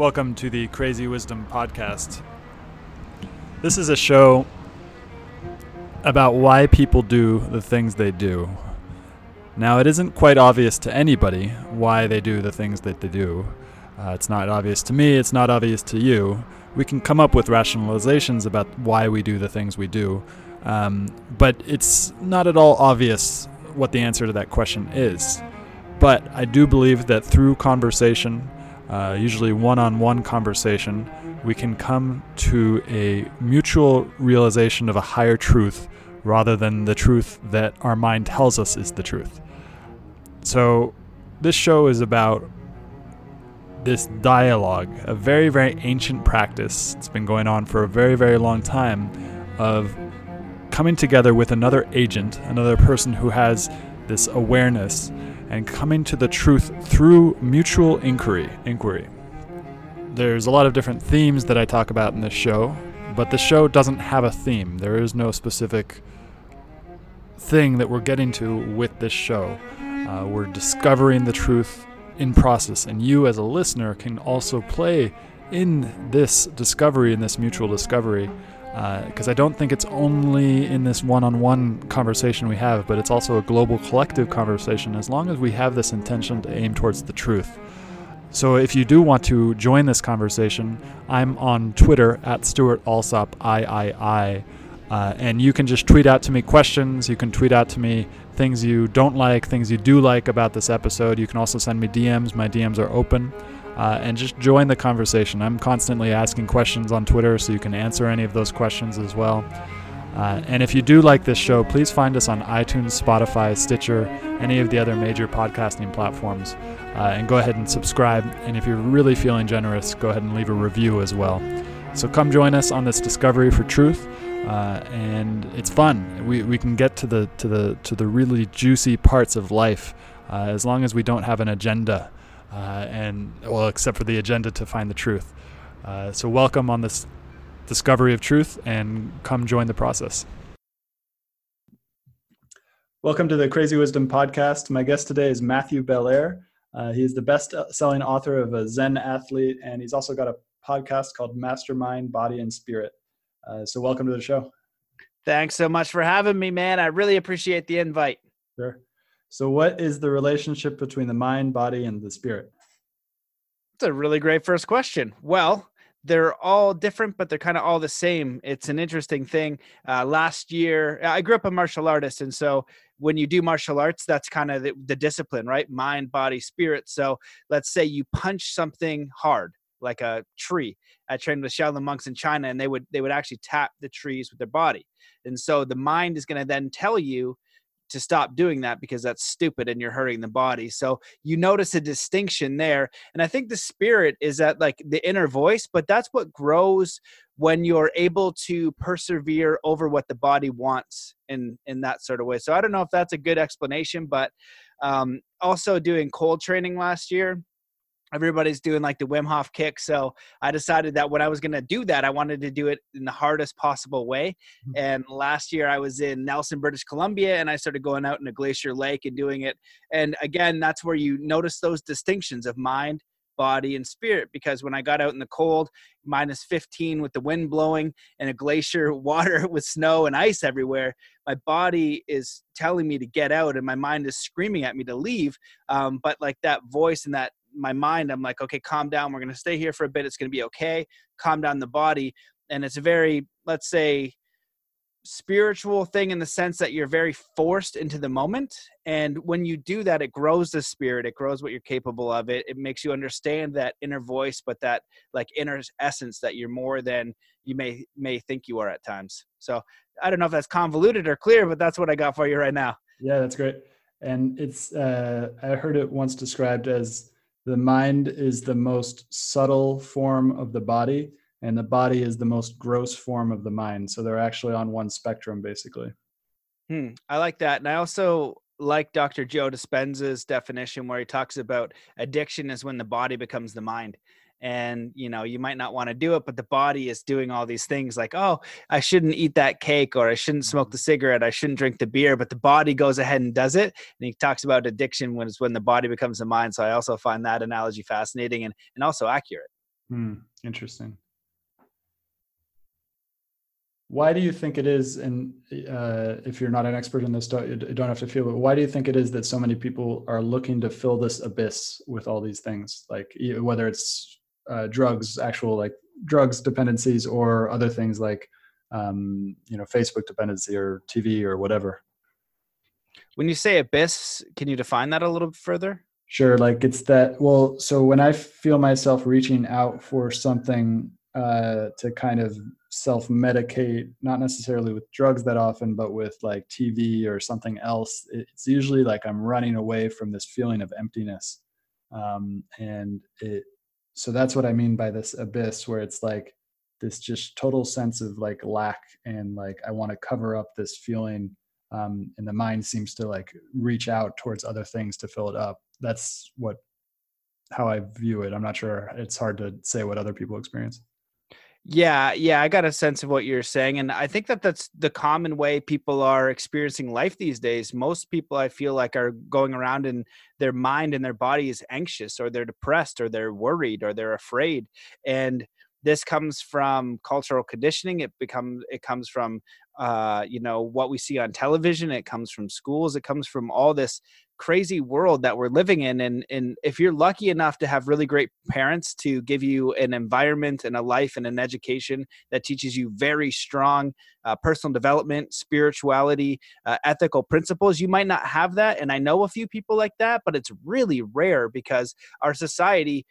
Welcome to the Crazy Wisdom Podcast. This is a show about why people do the things they do. Now, it isn't quite obvious to anybody why they do the things that they do. Uh, it's not obvious to me, it's not obvious to you. We can come up with rationalizations about why we do the things we do, um, but it's not at all obvious what the answer to that question is. But I do believe that through conversation, uh, usually one on one conversation, we can come to a mutual realization of a higher truth rather than the truth that our mind tells us is the truth. So, this show is about this dialogue, a very, very ancient practice. It's been going on for a very, very long time of coming together with another agent, another person who has this awareness, and coming to the truth through mutual inquiry. Inquiry. There's a lot of different themes that I talk about in this show, but the show doesn't have a theme. There is no specific thing that we're getting to with this show. Uh, we're discovering the truth in process, and you as a listener can also play in this discovery, in this mutual discovery, because uh, I don't think it's only in this one on one conversation we have, but it's also a global collective conversation as long as we have this intention to aim towards the truth. So if you do want to join this conversation, I'm on Twitter at Stuart Alsop III, uh, and you can just tweet out to me questions. You can tweet out to me things you don't like, things you do like about this episode. You can also send me DMs. My DMs are open uh, and just join the conversation. I'm constantly asking questions on Twitter, so you can answer any of those questions as well. Uh, and if you do like this show, please find us on iTunes, Spotify, Stitcher, any of the other major podcasting platforms, uh, and go ahead and subscribe. And if you're really feeling generous, go ahead and leave a review as well. So come join us on this discovery for truth, uh, and it's fun. We, we can get to the to the to the really juicy parts of life uh, as long as we don't have an agenda uh, and well, except for the agenda to find the truth. Uh, so, welcome on this discovery of truth, and come join the process. Welcome to the Crazy Wisdom Podcast. My guest today is Mathew Belair. Uh, he is the best-selling author of a Zen athlete, and he's also got a podcast called Mastermind, Body, and Spirit. Uh, so, welcome to the show. Thanks so much for having me, man. I really appreciate the invite. Sure. So, what is the relationship between the mind, body, and the spirit? It's a really great first question. Well, they're all different, but they're kind of all the same. It's an interesting thing. Uh, last year, I grew up a martial artist, and so when you do martial arts, that's kind of the, the discipline, right? Mind, body, spirit. So let's say you punch something hard, like a tree. I trained with Shaolin monks in China, and they would they would actually tap the trees with their body, and so the mind is going to then tell you to stop doing that because that's stupid and you're hurting the body. So you notice a distinction there. And I think the spirit is that like the inner voice, but that's what grows when you're able to persevere over what the body wants in in that sort of way. So I don't know if that's a good explanation, but um, also doing cold training last year everybody's doing like the Wim Hof kick. So I decided that when I was going to do that, I wanted to do it in the hardest possible way. Mm-hmm. And last year I was in Nelson, British Columbia, and I started going out in a glacier lake and doing it. And again, that's where you notice those distinctions of mind, body, and spirit. Because when I got out in the cold, minus 15 with the wind blowing and a glacier water with snow and ice everywhere, my body is telling me to get out and my mind is screaming at me to leave. Um, but like that voice and that my mind i'm like okay calm down we're going to stay here for a bit it's going to be okay calm down the body. And it's a very let's say spiritual thing in the sense that you're very forced into the moment and when you do that it grows the spirit it grows what you're capable of it it makes you understand that inner voice but that like inner essence that you're more than you may may think you are at times. So i don't know if that's convoluted or clear but that's what i got for you right now. Yeah that's great. And it's uh, i heard it once described as the mind is the most subtle form of the body and the body is the most gross form of the mind. So they're actually on one spectrum basically. Hmm, i like that. And i also like dr joe dispenza's definition where he talks about addiction is when the body becomes the mind and you know you might not want to do it but the body is doing all these things like oh i shouldn't eat that cake or i shouldn't smoke mm-hmm. the cigarette i shouldn't drink the beer but the body goes ahead and does it and he talks about addiction when it's when the body becomes the mind so i also find that analogy fascinating and, and also accurate Hmm. Interesting. Why do you think it is, and uh, if you're not an expert in this, don't, you don't have to feel, but why do you think it is that so many people are looking to fill this abyss with all these things, like whether it's uh, drugs, actual like drugs dependencies, or other things like, um, you know, Facebook dependency or TV or whatever? When you say abyss, can you define that a little further? Sure. Like it's that, well, so when I feel myself reaching out for something uh, to kind of self medicate, not necessarily with drugs that often, but with like TV or something else. It's usually like I'm running away from this feeling of emptiness. Um, and it, so that's what I mean by this abyss, where it's like this just total sense of like lack and like I want to cover up this feeling. Um, and the mind seems to like reach out towards other things to fill it up. That's what how I view it. I'm not sure. It's hard to say what other people experience. Yeah, yeah, I got a sense of what you're saying. And I think that that's the common way people are experiencing life these days. Most people, I feel like, are going around and their mind and their body is anxious or they're depressed or they're worried or they're afraid. And this comes from cultural conditioning it becomes it comes from uh, you know what we see on television it comes from schools it comes from all this crazy world that we're living in and and if you're lucky enough to have really great parents to give you an environment and a life and an education that teaches you very strong uh, personal development spirituality uh, ethical principles you might not have that and i know a few people like that but it's really rare because our society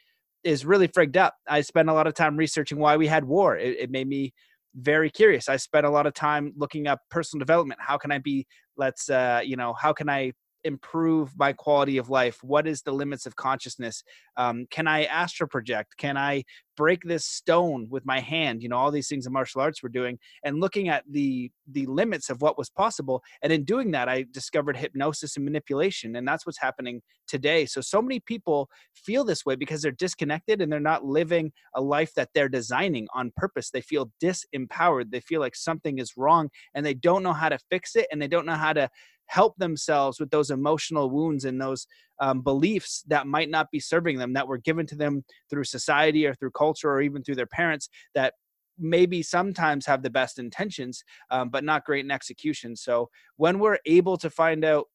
is really frigged up. I spent a lot of time researching why we had war. It, it made me very curious. I spent a lot of time looking up personal development. How can i be let's uh you know how can i improve my quality of life? What is the limits of consciousness? Um, can i astral project? Can i break this stone with my hand? You know all these things in martial arts were doing and looking at the the limits of what was possible. And in doing that i discovered hypnosis and manipulation and that's what's happening today. So so many people feel this way because they're disconnected and they're not living a life that they're designing on purpose. They feel disempowered. They feel like something is wrong and they don't know how to fix it and they don't know how to help themselves with those emotional wounds and those um, beliefs that might not be serving them that were given to them through society or through culture or even through their parents that maybe sometimes have the best intentions um, but not great in execution. So when we're able to find out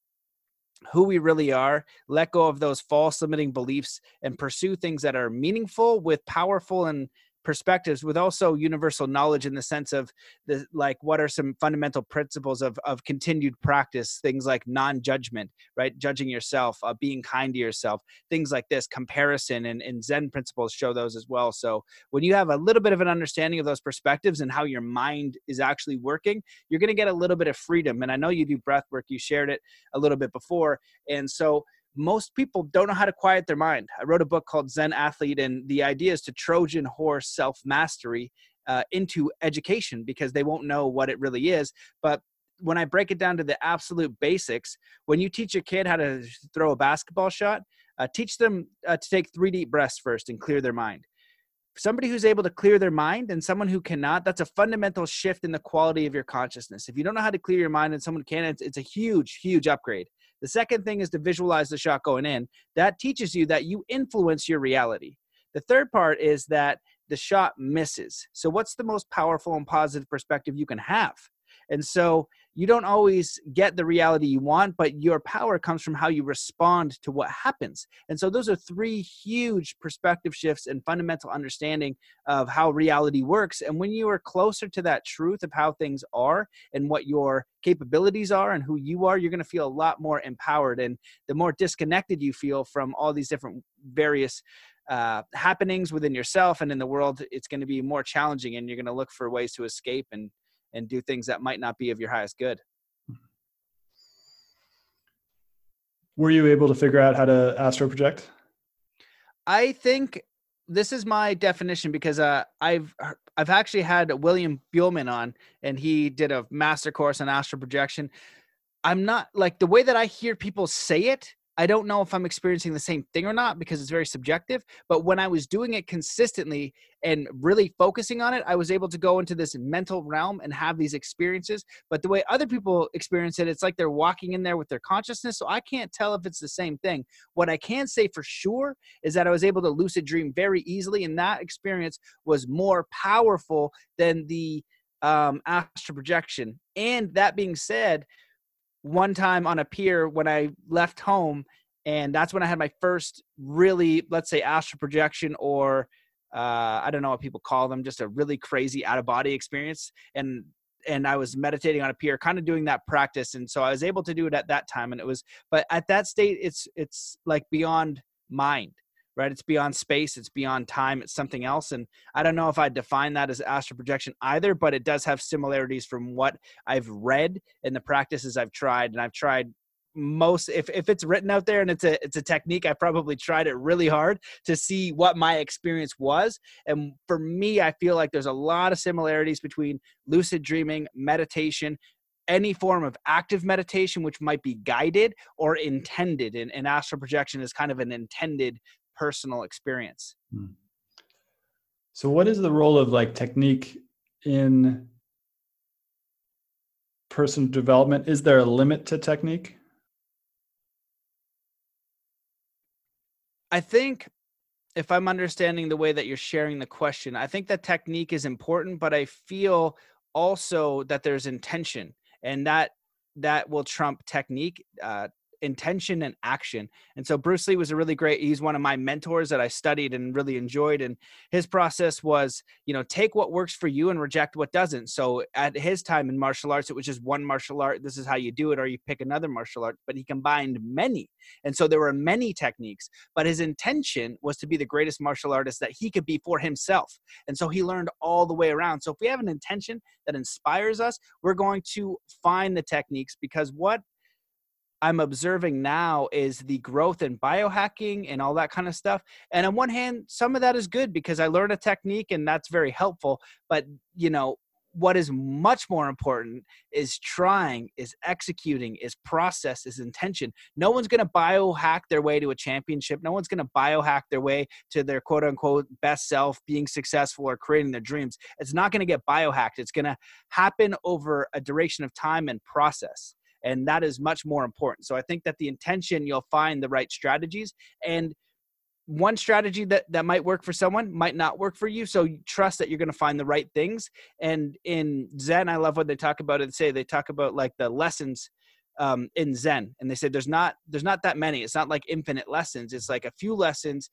who we really are, let go of those false limiting beliefs, and pursue things that are meaningful with powerful and perspectives with also universal knowledge in the sense of the like what are some fundamental principles of of continued practice things like non-judgment right? Judging yourself uh, being kind to yourself things like this comparison and, and zen principles show those as well. So when you have a little bit of an understanding of those perspectives and how your mind is actually working you're going to get a little bit of freedom. And i know you do breath work you shared it a little bit before. And so most people don't know how to quiet their mind. I wrote a book called Zen Athlete, and the idea is to Trojan horse self mastery uh, into education because they won't know what it really is. But when I break it down to the absolute basics, when you teach a kid how to throw a basketball shot, uh, teach them uh, to take three deep breaths first and clear their mind. Somebody who's able to clear their mind and someone who cannot, that's a fundamental shift in the quality of your consciousness. If you don't know how to clear your mind and someone can, it's, it's a huge, huge upgrade. The second thing is to visualize the shot going in. That teaches you that you influence your reality. The third part is that the shot misses. So, what's the most powerful and positive perspective you can have? And so you don't always get the reality you want, but your power comes from how you respond to what happens. And so those are three huge perspective shifts and fundamental understanding of how reality works. And when you are closer to that truth of how things are and what your capabilities are and who you are, you're going to feel a lot more empowered. And the more disconnected you feel from all these different various uh, happenings within yourself and in the world, it's going to be more challenging and you're going to look for ways to escape and and do things that might not be of your highest good. Were you able to figure out how to astro project? I think this is my definition because uh, I've I've actually had William Buhlman on, and he did a master course on astral projection. I'm not like the way that I hear people say it I don't know if I'm experiencing the same thing or not because it's very subjective. But when I was doing it consistently and really focusing on it, I was able to go into this mental realm and have these experiences. But the way other people experience it, it's like they're walking in there with their consciousness. So I can't tell if it's the same thing. What I can say for sure is that I was able to lucid dream very easily. And that experience was more powerful than the um, astral projection. And that being said, one time on a pier when I left home, and that's when I had my first really, let's say, astral projection or uh, I don't know what people call them, just a really crazy out of body experience. And and I was meditating on a pier, kind of doing that practice, and so I was able to do it at that time. And it was, but at that state, it's it's like beyond mind right? It's beyond space, it's beyond time, it's something else. And I don't know if I define that as astral projection either, but it does have similarities from what I've read and the practices I've tried. And I've tried most if, if it's written out there and it's a it's a technique i probably tried it really hard to see what my experience was and for me i feel like there's a lot of similarities between lucid dreaming meditation any form of active meditation which might be guided or intended and, and astral projection is kind of an intended personal experience. Hmm. So, what is the role of like technique in personal development? Is there a limit to technique? I think if I'm understanding the way that you're sharing the question, I think that technique is important, but I feel also that there's intention and that that will trump technique. Uh, intention and action. And so Bruce Lee was a really great, he's one of my mentors that I studied and really enjoyed. And his process was, you know, take what works for you and reject what doesn't. So at his time in martial arts, it was just one martial art. This is how you do it, or you pick another martial art. But he combined many. And so there were many techniques. But his intention was to be the greatest martial artist that he could be for himself. And so he learned all the way around. So if we have an intention that inspires us, we're going to find the techniques because what I'm observing now is the growth in biohacking and all that kind of stuff. And on one hand, some of that is good because I learned a technique and that's very helpful. But, you know, what is much more important is trying, is executing, is process, is intention. No one's going to biohack their way to a championship. No one's going to biohack their way to their quote unquote best self, being successful or creating their dreams. It's not going to get biohacked. It's going to happen over a duration of time and process and that is much more important. So i think that the intention you'll find the right strategies and one strategy that that might work for someone might not work for you so trust that you're going to find the right things. And in zen i love what they talk about it say they talk about like the lessons um, in zen and they say there's not there's not that many. It's not like infinite lessons. It's like a few lessons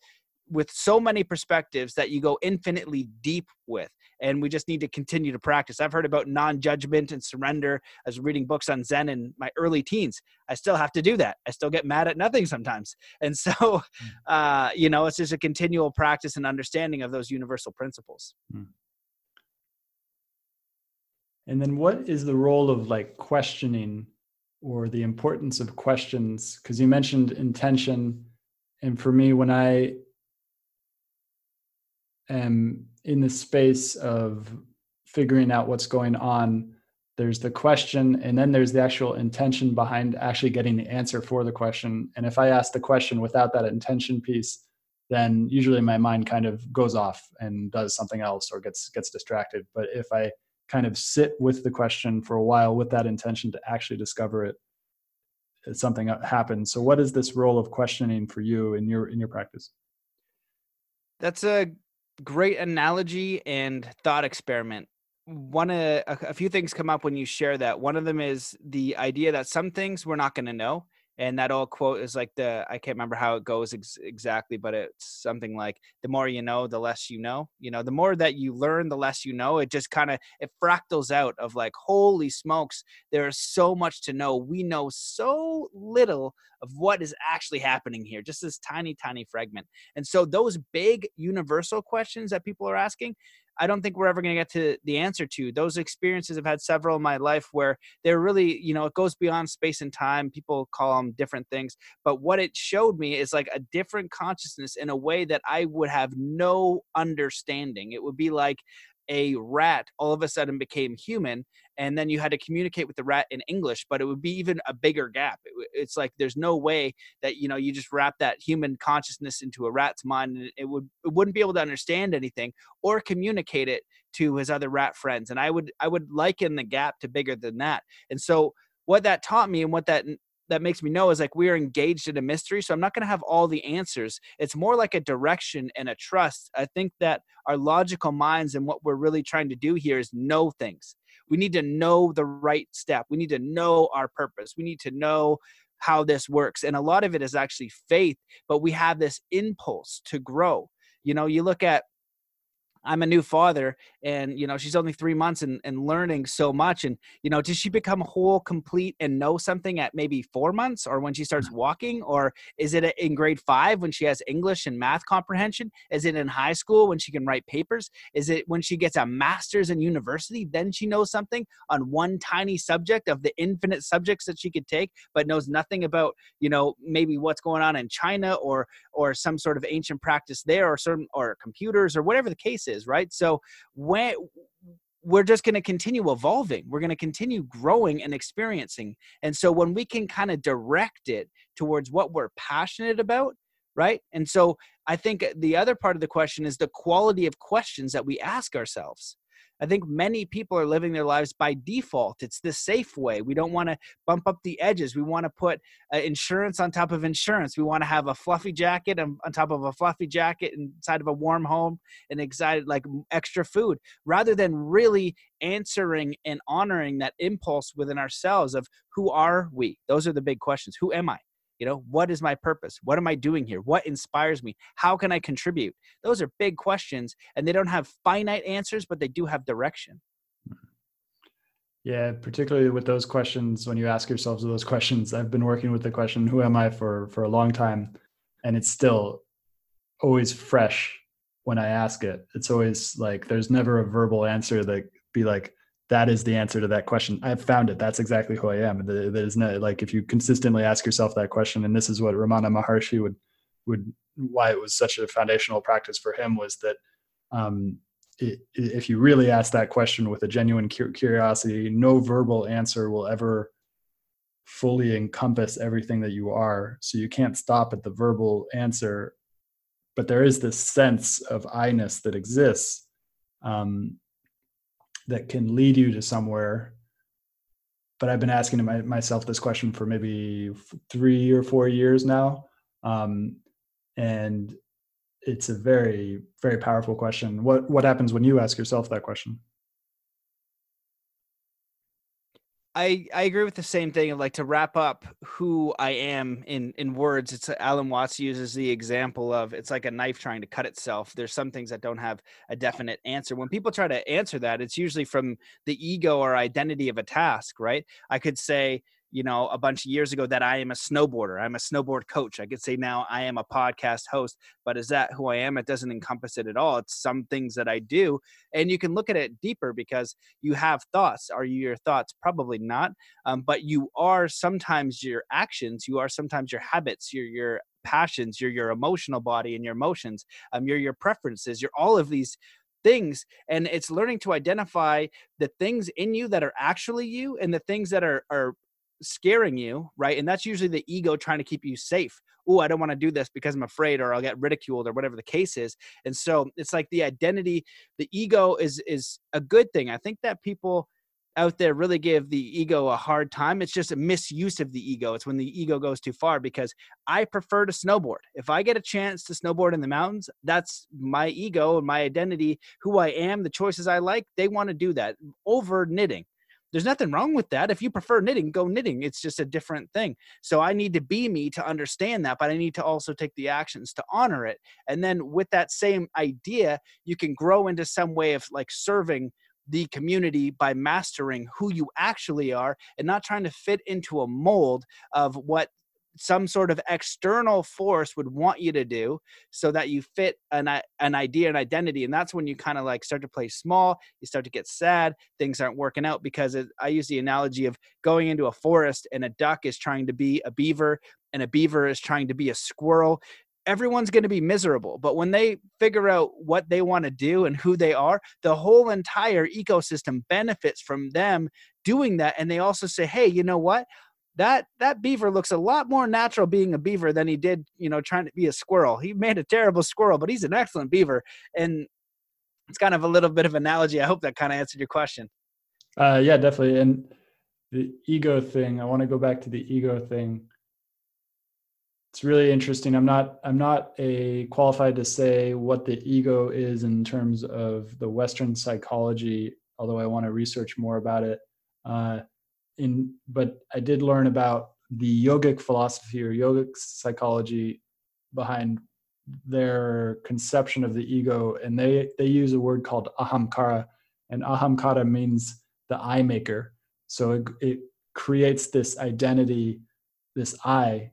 with so many perspectives that you go infinitely deep with and we just need to continue to practice. I've heard about non-judgment and surrender i was reading books on zen in my early teens. I still have to do that. I still get mad at nothing sometimes. And so mm. uh, you know it's just a continual practice and understanding of those universal principles. Hmm. and then what is the role of like questioning or the importance of questions? Because you mentioned intention and for me when i am in the space of figuring out what's going on there's the question and then there's the actual intention behind actually getting the answer for the question. And if i ask the question without that intention piece then usually my mind kind of goes off and does something else or gets gets distracted. But if i kind of sit with the question for a while with that intention to actually discover it uh, something happens. So what is this role of questioning for you in your in your practice? That's a great analogy and thought experiment. One uh, a, a few things come up when you share that. One of them is the idea that some things we're not going to know, and that old quote is like the i can't remember how it goes ex- exactly but it's something like the more you know the less you know you know the more that you learn the less you know it just kind of it fractals out of like holy smokes there's so much to know. We know so little of what is actually happening here just this tiny tiny fragment. And so those big universal questions that people are asking I don't think we're ever going to get to the answer to. Those experiences I've had several in my life where they're really, you know, it goes beyond space and time. People call them different things. But what it showed me is like a different consciousness in a way that I would have no understanding. It would be like a rat all of a sudden became human and then you had to communicate with the rat in english but it would be even a bigger gap. It, it's like there's no way that you know you just wrap that human consciousness into a rat's mind and it would it wouldn't be able to understand anything or communicate it to his other rat friends and i would i would liken the gap to bigger than that. And so what that taught me and what that that makes me know is like we're engaged in a mystery so i'm not going to have all the answers. It's more like a direction and a trust. I think that our logical minds and what we're really trying to do here is know things. We need to know the right step. We need to know our purpose. We need to know how this works and a lot of it is actually faith but we have this impulse to grow. You know you look at I'm a new father and you know she's only three months and, and learning so much and you know does she become whole complete and know something at maybe four months or when she starts mm. walking? Or is it in grade five when she has english and math comprehension? Is it in high school when she can write papers? Is it when she gets a master's in university then she knows something on one tiny subject of the infinite subjects that she could take but knows nothing about you know maybe what's going on in china or or some sort of ancient practice there or certain or computers or whatever the case is right? So when we're just going to continue evolving we're going to continue growing and experiencing and so when we can kind of direct it towards what we're passionate about right? And so i think the other part of the question is the quality of questions that we ask ourselves I think many people are living their lives by default. It's the safe way. We don't want to bump up the edges. We want to put uh, insurance on top of insurance. We want to have a fluffy jacket on, on top of a fluffy jacket inside of a warm home and excited like extra food rather than really answering and honoring that impulse within ourselves of who are we? Those are the big questions. Who am I? You know what is my purpose? What am i doing here? What inspires me? How can i contribute? Those are big questions and they don't have finite answers but they do have direction. Yeah particularly with those questions when you ask yourselves those questions i've been working with the question who am i? for for a long time and it's still always fresh when i ask it. It's always like there's never a verbal answer that be like that is the answer to that question. I've found it. That's exactly who I am. There's no like if you consistently ask yourself that question, and this is what Ramana Maharshi would would why it was such a foundational practice for him was that um, it, if you really ask that question with a genuine curiosity, no verbal answer will ever fully encompass everything that you are. So you can't stop at the verbal answer, but there is this sense of I-ness that exists. Um, that can lead you to somewhere. But i've been asking my, myself this question for maybe three or four years now. Um, and it's a very very powerful question. What what happens when you ask yourself that question I, I agree with the same thing. Like to wrap up who I am in in words, it's uh, Alan Watts uses the example of it's like a knife trying to cut itself. There's some things that don't have a definite answer. When people try to answer that, it's usually from the ego or identity of a task, right? I could say, you know, a bunch of years ago that I am a snowboarder. I'm a snowboard coach. I could say now I am a podcast host, but is that who I am? It doesn't encompass it at all. It's some things that I do. And you can look at it deeper because you have thoughts. Are you your thoughts? Probably not. Um, but you are sometimes your actions, you are sometimes your habits, your, your passions, you're your emotional body and your emotions, um, you're your preferences, you're all of these things and it's learning to identify the things in you that are actually you and the things that are are scaring you, right? And that's usually the ego trying to keep you safe. Oh, I don't want to do this because I'm afraid or I'll get ridiculed or whatever the case is. And so it's like the identity, the ego is is a good thing. I think that people out there really give the ego a hard time. It's just a misuse of the ego. It's when the ego goes too far because I prefer to snowboard. If I get a chance to snowboard in the mountains, that's my ego and my identity, who I am, the choices I like. They want to do that over knitting there's nothing wrong with that. If you prefer knitting, go knitting. It's just a different thing. So I need to be me to understand that, but I need to also take the actions to honor it. And then with that same idea, you can grow into some way of like serving the community by mastering who you actually are and not trying to fit into a mold of what some sort of external force would want you to do so that you fit an, an idea and identity and that's when you kind of like start to play small you start to get sad things aren't working out because it, i use the analogy of going into a forest and a duck is trying to be a beaver and a beaver is trying to be a squirrel everyone's going to be miserable. But when they figure out what they want to do and who they are, the whole entire ecosystem benefits from them doing that. And they also say, hey, you know what? That that beaver looks a lot more natural being a beaver than he did, you know, trying to be a squirrel. He made a terrible squirrel, but he's an excellent beaver. And it's kind of a little bit of analogy. I hope that kind of answered your question. Uh, yeah, definitely. And the ego thing, I want to go back to the ego thing it's really interesting. I'm not I'm not a qualified to say what the ego is in terms of the Western psychology, although I want to research more about it. Uh, in but I did learn about the yogic philosophy or yogic psychology behind their conception of the ego, and they they use a word called ahamkara, and ahamkara means the I maker. So it, it creates this identity, this I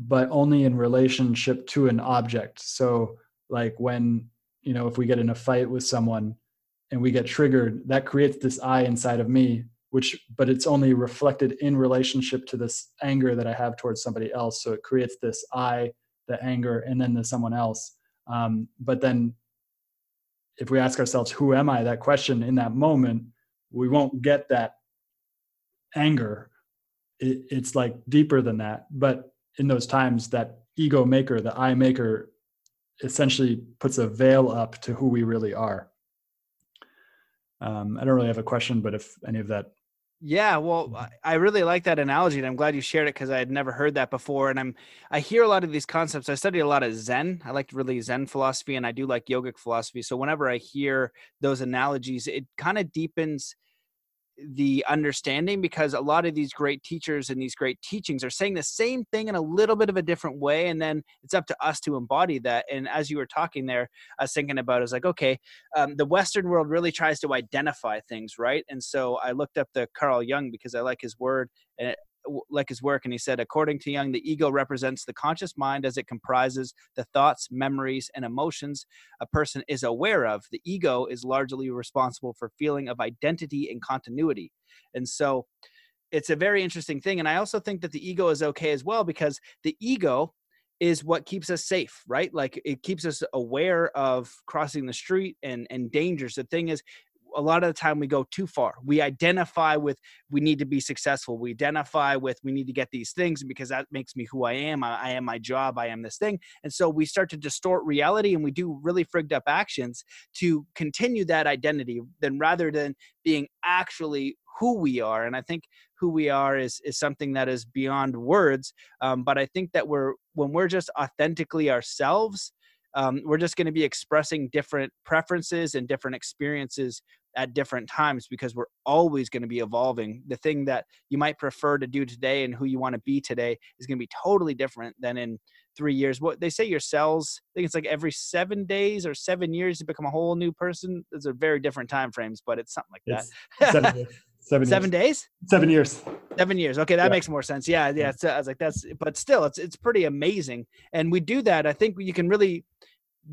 but only in relationship to an object. So, like when, you know, if we get in a fight with someone and we get triggered, that creates this I inside of me, which, but it's only reflected in relationship to this anger that I have towards somebody else. So it creates this I, the anger, and then the someone else. Um, but then if we ask ourselves, who am I? That question in that moment, we won't get that anger. It, it's like deeper than that. But in those times that ego maker the i maker essentially puts a veil up to who we really are um, i don't really have a question but if any of that yeah, well, mm-hmm. I really like that analogy, and I'm glad you shared it because I had never heard that before. And I'm I hear a lot of these concepts. I study a lot of Zen. I like really Zen philosophy, and I do like yogic philosophy. So whenever I hear those analogies, it kind of deepens the understanding because a lot of these great teachers and these great teachings are saying the same thing in a little bit of a different way and then it's up to us to embody that and as you were talking there i was thinking about it, I was like okay um, the western world really tries to identify things right? And so i looked up the carl jung because i like his word and like his work and he said according to Jung the ego represents the conscious mind as it comprises the thoughts memories and emotions a person is aware of. The ego is largely responsible for feeling of identity and continuity. And so it's a very interesting thing and i also think that the ego is okay as well because the ego is what keeps us safe right? Like it keeps us aware of crossing the street and and dangers. The thing is a lot of the time we go too far. We identify with we need to be successful. We identify with we need to get these things because that makes me who I am. I, I am my job. I am this thing. And so we start to distort reality and we do really frigged up actions to continue that identity then rather than being actually who we are. And I think who we are is is something that is beyond words. Um, but I think that we're when we're just authentically ourselves, um, we're just going to be expressing different preferences and different experiences at different times because we're always going to be evolving. The thing that you might prefer to do today and who you want to be today is going to be totally different than in three years. What they say your cells, I think it's like every seven days or seven years you become a whole new person. Those are very different time frames, but it's something like that. seven, days? Seven years. Seven years. Okay, that yeah. makes more sense. Yeah, yeah. So uh, I was like, that's, but still, it's it's pretty amazing. And we do that. I think you can really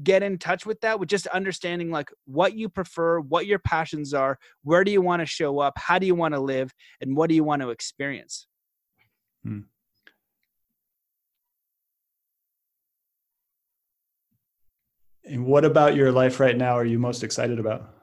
get in touch with that with just understanding like what you prefer, what your passions are, where do you want to show up, how do you want to live, and what do you want to experience. Hmm. And what about your life right now are you most excited about?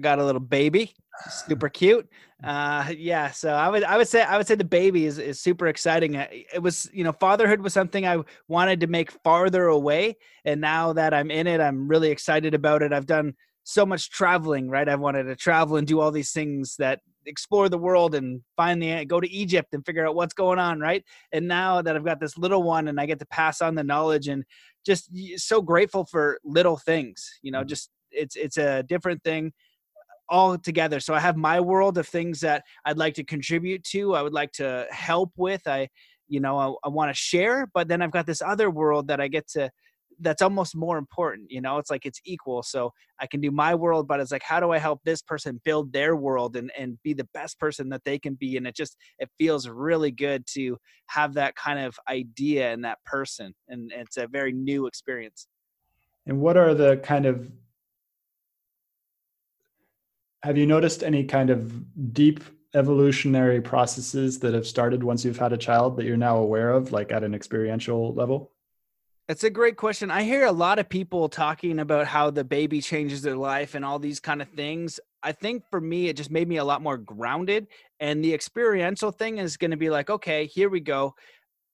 Got a little baby super cute. Uh, yeah, so I would I would say I would say the baby is is super exciting. It was you know fatherhood was something I wanted to make farther away, and now that I'm in it, I'm really excited about it. I've done so much traveling, right? I wanted to travel and do all these things that explore the world and find the go to Egypt and figure out what's going on, right? And now that I've got this little one and I get to pass on the knowledge and just so grateful for little things, you know, mm. just it's it's a different thing all together. So I have my world of things that I'd like to contribute to. I would like to help with. I, you know, I, I want to share, but then I've got this other world that I get to that's almost more important you know it's like it's equal so i can do my world but it's like how do i help this person build their world and and be the best person that they can be and it just it feels really good to have that kind of idea and that person and it's a very new experience and what are the kind of have you noticed any kind of deep evolutionary processes that have started once you've had a child that you're now aware of, like at an experiential level? That's a great question. I hear a lot of people talking about how the baby changes their life and all these kind of things. I think for me, it just made me a lot more grounded. And the experiential thing is going to be like, okay, here we go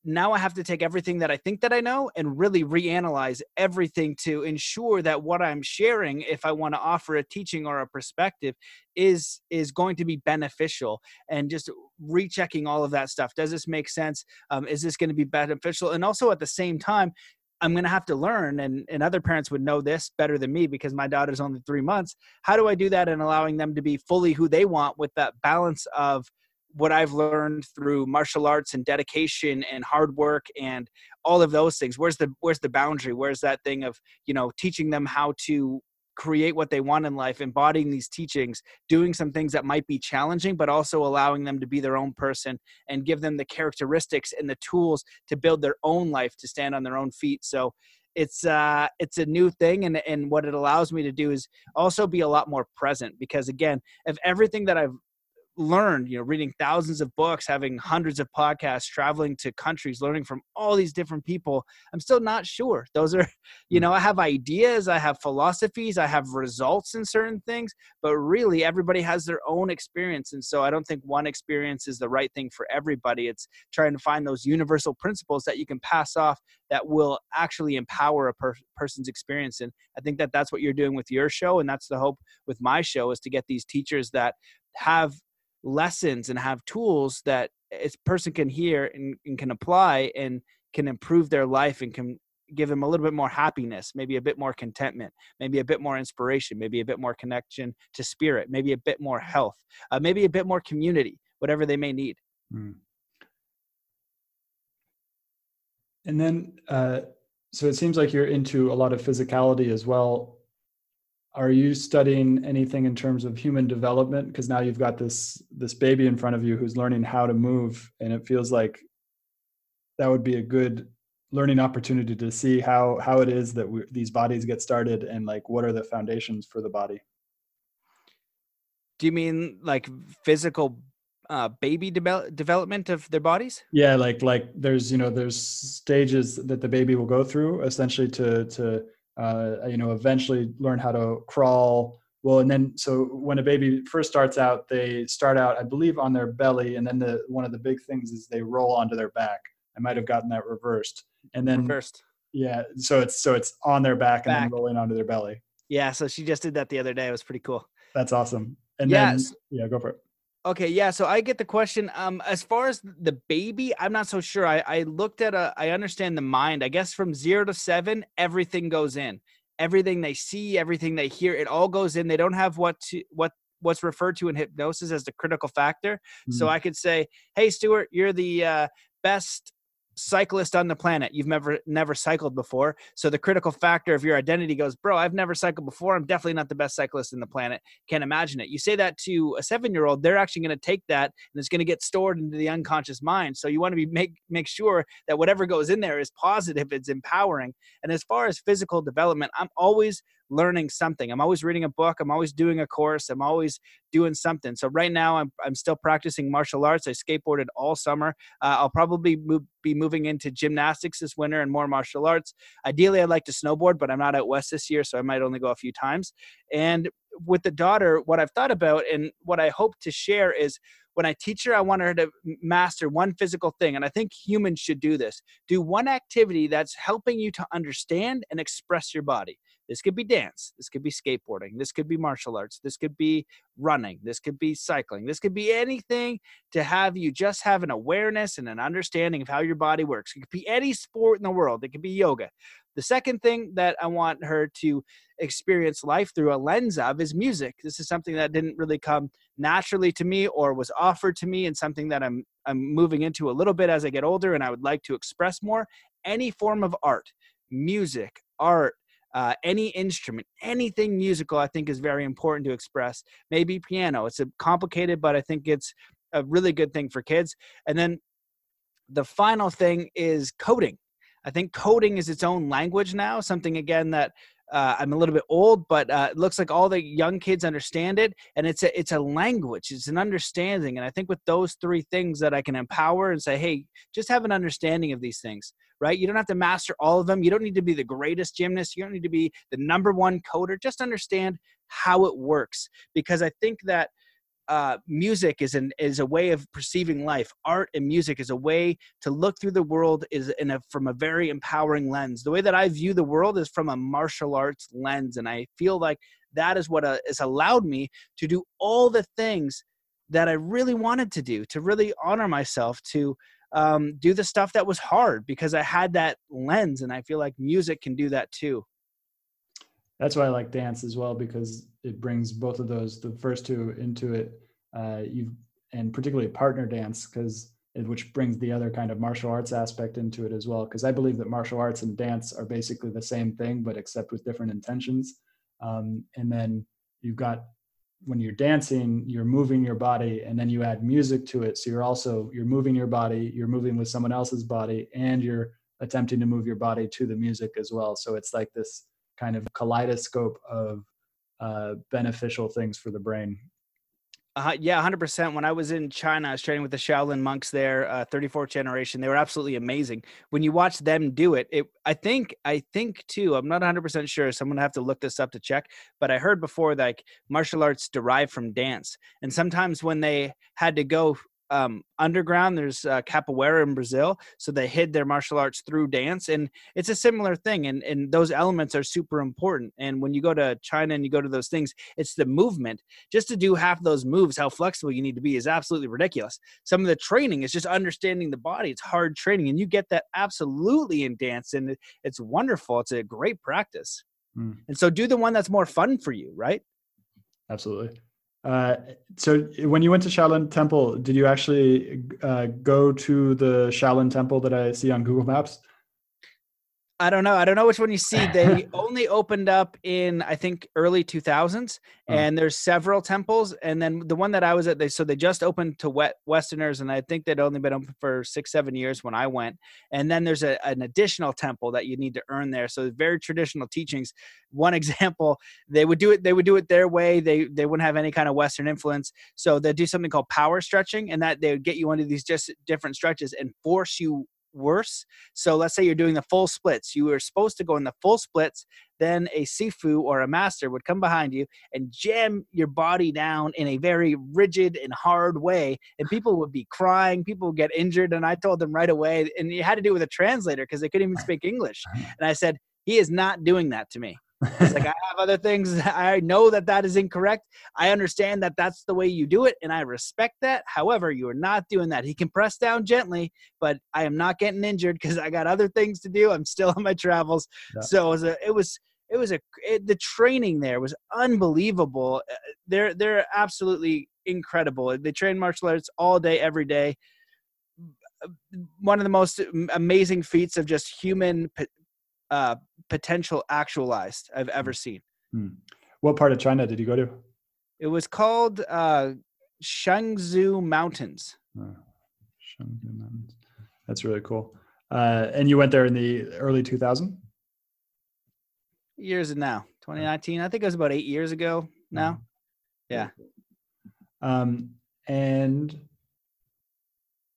now I have to take everything that I think that I know and really reanalyze everything to ensure that what I'm sharing, if I want to offer a teaching or a perspective, is is going to be beneficial. And just rechecking all of that stuff. Does this make sense? Um, is this going to be beneficial? And also at the same time, I'm going to have to learn, and, and other parents would know this better than me because my daughter's only three months. How do I do that and allowing them to be fully who they want with that balance of what I've learned through martial arts and dedication and hard work and all of those things. Where's the where's the boundary? Where's that thing of, you know, teaching them how to create what they want in life, embodying these teachings, doing some things that might be challenging, but also allowing them to be their own person and give them the characteristics and the tools to build their own life to stand on their own feet. So it's uh it's a new thing and and what it allows me to do is also be a lot more present because again if everything that i've learned, you know, reading thousands of books, having hundreds of podcasts, traveling to countries, learning from all these different people, I'm still not sure. Those are, you mm. know, I have ideas, I have philosophies, I have results in certain things, but really everybody has their own experience. And so I don't think one experience is the right thing for everybody. It's trying to find those universal principles that you can pass off that will actually empower a per- person's experience. And I think that that's what you're doing with your show. And that's the hope with my show is to get these teachers that have lessons and have tools that a person can hear and, and can apply and can improve their life and can give them a little bit more happiness, maybe a bit more contentment, maybe a bit more inspiration, maybe a bit more connection to spirit, maybe a bit more health, uh, maybe a bit more community, whatever they may need. Mm. And then, uh, so it seems like you're into a lot of physicality as well are you studying anything in terms of human development? Because now you've got this this baby in front of you who's learning how to move and it feels like that would be a good learning opportunity to see how how it is that we, these bodies get started and like what are the foundations for the body. Do you mean like physical uh, baby de- development of their bodies? Yeah like like there's you know there's stages that the baby will go through essentially to to uh, you know, eventually learn how to crawl. Well, and then so when a baby first starts out, they start out, I believe, on their belly, and then the one of the big things is they roll onto their back. I might have gotten that reversed, and then reversed. Yeah, so it's so it's on their back, back. and then rolling onto their belly. Yeah, so she just did that the other day. It was pretty cool. That's awesome. And yes. then yeah, go for it. Okay, yeah. So I get the question. Um, as far as the baby, I'm not so sure. I, I looked at a. I understand the mind. I guess from zero to seven, everything goes in. Everything they see, everything they hear, it all goes in. They don't have what to what what's referred to in hypnosis as the critical factor. Mm-hmm. So I could say, "Hey, Stuart, you're the uh, best cyclist on the planet. You've never never cycled before. So the critical factor of your identity goes, bro, I've never cycled before. I'm definitely not the best cyclist in the planet. Can't imagine it. You say that to a seven year old, they're actually going to take that and it's going to get stored into the unconscious mind. So you want to be make make sure that whatever goes in there is positive, it's empowering. And as far as physical development, I'm always learning something. I'm always reading a book. I'm always doing a course. I'm always doing something. So right now, I'm I'm still practicing martial arts. I skateboarded all summer. Uh, I'll probably move, be moving into gymnastics this winter and more martial arts. Ideally, I'd like to snowboard, but I'm not out west this year, so I might only go a few times. And with the daughter, what I've thought about and what I hope to share is when I teach her, I want her to master one physical thing. And I think humans should do this do one activity that's helping you to understand and express your body. This could be dance. This could be skateboarding. This could be martial arts. This could be running. This could be cycling. This could be anything to have you just have an awareness and an understanding of how your body works. It could be any sport in the world. It could be yoga. The second thing that I want her to experience life through a lens of is music. This is something that didn't really come naturally to me or was offered to me and something that I'm I'm moving into a little bit as I get older and I would like to express more. Any form of art, music, art, uh, any instrument, anything musical, I think is very important to express. Maybe piano. It's a complicated, but I think it's a really good thing for kids. And then the final thing is coding. I think coding is its own language now, something again that uh, I'm a little bit old, but uh, it looks like all the young kids understand it, and it's a it's a language, it's an understanding, and I think with those three things that I can empower and say, hey, just have an understanding of these things, right? You don't have to master all of them. You don't need to be the greatest gymnast. You don't need to be the number one coder. Just understand how it works, because I think that uh, music is an is a way of perceiving life. Art and music is a way to look through the world is in a from a very empowering lens. The way that I view the world is from a martial arts lens, and I feel like that is what uh, has allowed me to do all the things that I really wanted to do, to really honor myself, to um, do the stuff that was hard because I had that lens, and I feel like music can do that too. That's why I like dance as well because it brings both of those, the first two, into it. Uh, you and particularly partner dance because which brings the other kind of martial arts aspect into it as well. Because I believe that martial arts and dance are basically the same thing, but except with different intentions. Um, and then you've got when you're dancing, you're moving your body, and then you add music to it. So you're also you're moving your body, you're moving with someone else's body, and you're attempting to move your body to the music as well. So it's like this kind of kaleidoscope of uh, beneficial things for the brain. Uh, yeah, 100%. When I was in China, I was training with the Shaolin monks there, uh, 34th generation. They were absolutely amazing. When you watch them do it, it I think, I think too, I'm not 100% sure, so I'm going to have to look this up to check. But I heard before like, martial arts derive from dance. And sometimes when they had to go um, underground. There's uh, capoeira in Brazil, so they hid their martial arts through dance, and it's a similar thing. And and those elements are super important. And when you go to China and you go to those things, it's the movement. Just to do half those moves, how flexible you need to be is absolutely ridiculous. Some of the training is just understanding the body. It's hard training, and you get that absolutely in dance, and it's wonderful. It's a great practice. Mm. And so, do the one that's more fun for you, right? Absolutely. Uh, so when you went to Shaolin Temple, did you actually uh, go to the Shaolin Temple that I see on Google Maps? I don't know. I don't know which one you see. They only opened up in I think early 2000s, hmm. and there's several temples. And then the one that I was at, they so they just opened to wet Westerners, and I think they'd only been open for six, seven years when I went. And then there's a, an additional temple that you need to earn there. So very traditional teachings. One example, they would do it. They would do it their way. They they wouldn't have any kind of Western influence. So they'd do something called power stretching, and that they would get you into these just different stretches and force you worse. So let's say you're doing the full splits. You were supposed to go in the full splits. Then a Sifu or a master would come behind you and jam your body down in a very rigid and hard way. And people would be crying. People would get injured. And I told them right away, and you had to do it with a translator because they couldn't even speak English. And I said, he is not doing that to me. It's like I have other things. I know that that is incorrect. I understand that that's the way you do it, and I respect that. However, you are not doing that. He can press down gently, but I am not getting injured because I got other things to do. I'm still on my travels. Yeah. So it was a, it was it was a it, the training there was unbelievable. Uh, they're they're absolutely incredible. They train martial arts all day, every day. One of the most amazing feats of just human uh, potential actualized I've ever seen. Hmm. What part of China did you go to? It was called uh, Shangzhou Mountains. Oh, Shangzhou Mountains. That's really cool. Uh, and you went there in the early 2000s? Years now, 2019. I think it was about eight years ago now. Hmm. Yeah. Um, and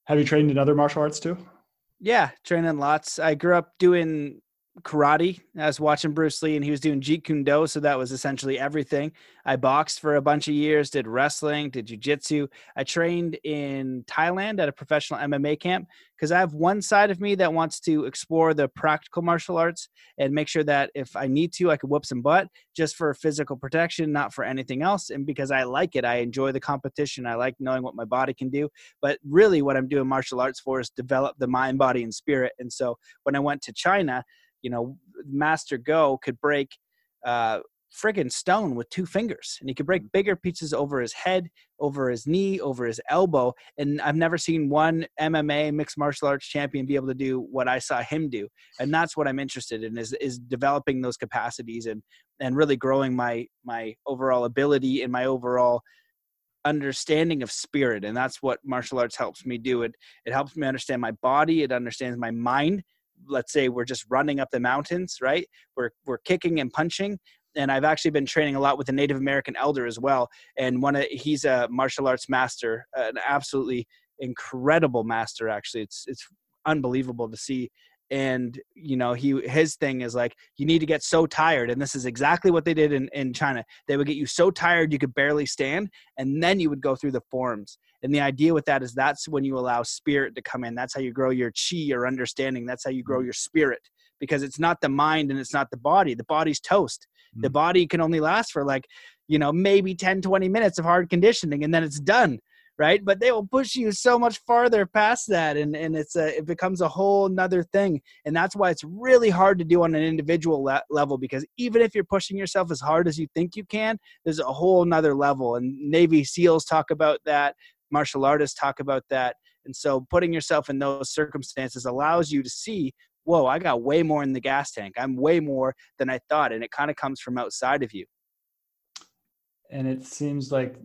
have you trained in other martial arts too? Yeah, training lots. I grew up doing karate. I was watching Bruce Lee and he was doing Jeet Kune Do. So that was essentially everything. I boxed for a bunch of years, did wrestling, did jujitsu. I trained in Thailand at a professional MMA camp because I have one side of me that wants to explore the practical martial arts and make sure that if I need to, I can whoop some butt just for physical protection, not for anything else. And because I like it, I enjoy the competition. I like knowing what my body can do. But really, what I'm doing martial arts for is develop the mind, body, and spirit. And so when I went to China, you know, Master Go could break uh, friggin' stone with two fingers, and he could break mm. bigger pieces over his head, over his knee, over his elbow. And I've never seen one MMA mixed martial arts champion be able to do what I saw him do, and that's what I'm interested in is is developing those capacities and and really growing my my overall ability and my overall understanding of spirit and that's what martial arts helps me do it it helps me understand my body it understands my mind let's say we're just running up the mountains right we're we're kicking and punching and I've actually been training a lot with a Native American elder as well. And one of he's a martial arts master, an absolutely incredible master. Actually, it's it's unbelievable to see. And you know, he his thing is like you need to get so tired, and this is exactly what they did in in China. They would get you so tired you could barely stand, and then you would go through the forms. And the idea with that is that's when you allow spirit to come in. That's how you grow your chi, your understanding. That's how you grow mm. your spirit because it's not the mind and it's not the body. The body's toast the mm. body can only last for like you know maybe 10 20 minutes of hard conditioning and then it's done right but they will push you so much farther past that and and it's a it becomes a whole nother thing and that's why it's really hard to do on an individual le- level because even if you're pushing yourself as hard as you think you can there's a whole nother level and navy seals talk about that martial artists talk about that and so putting yourself in those circumstances allows you to see whoa, I got way more in the gas tank. I'm way more than I thought. And it kind of comes from outside of you. And it seems like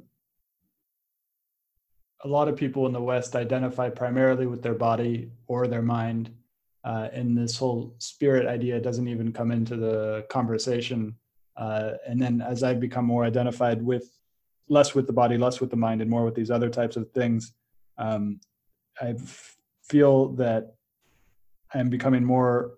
a lot of people in the West identify primarily with their body or their mind. Uh, and this whole spirit idea doesn't even come into the conversation. Uh, and then as I've become more identified with less with the body, less with the mind, and more with these other types of things, um, I feel that I'm becoming more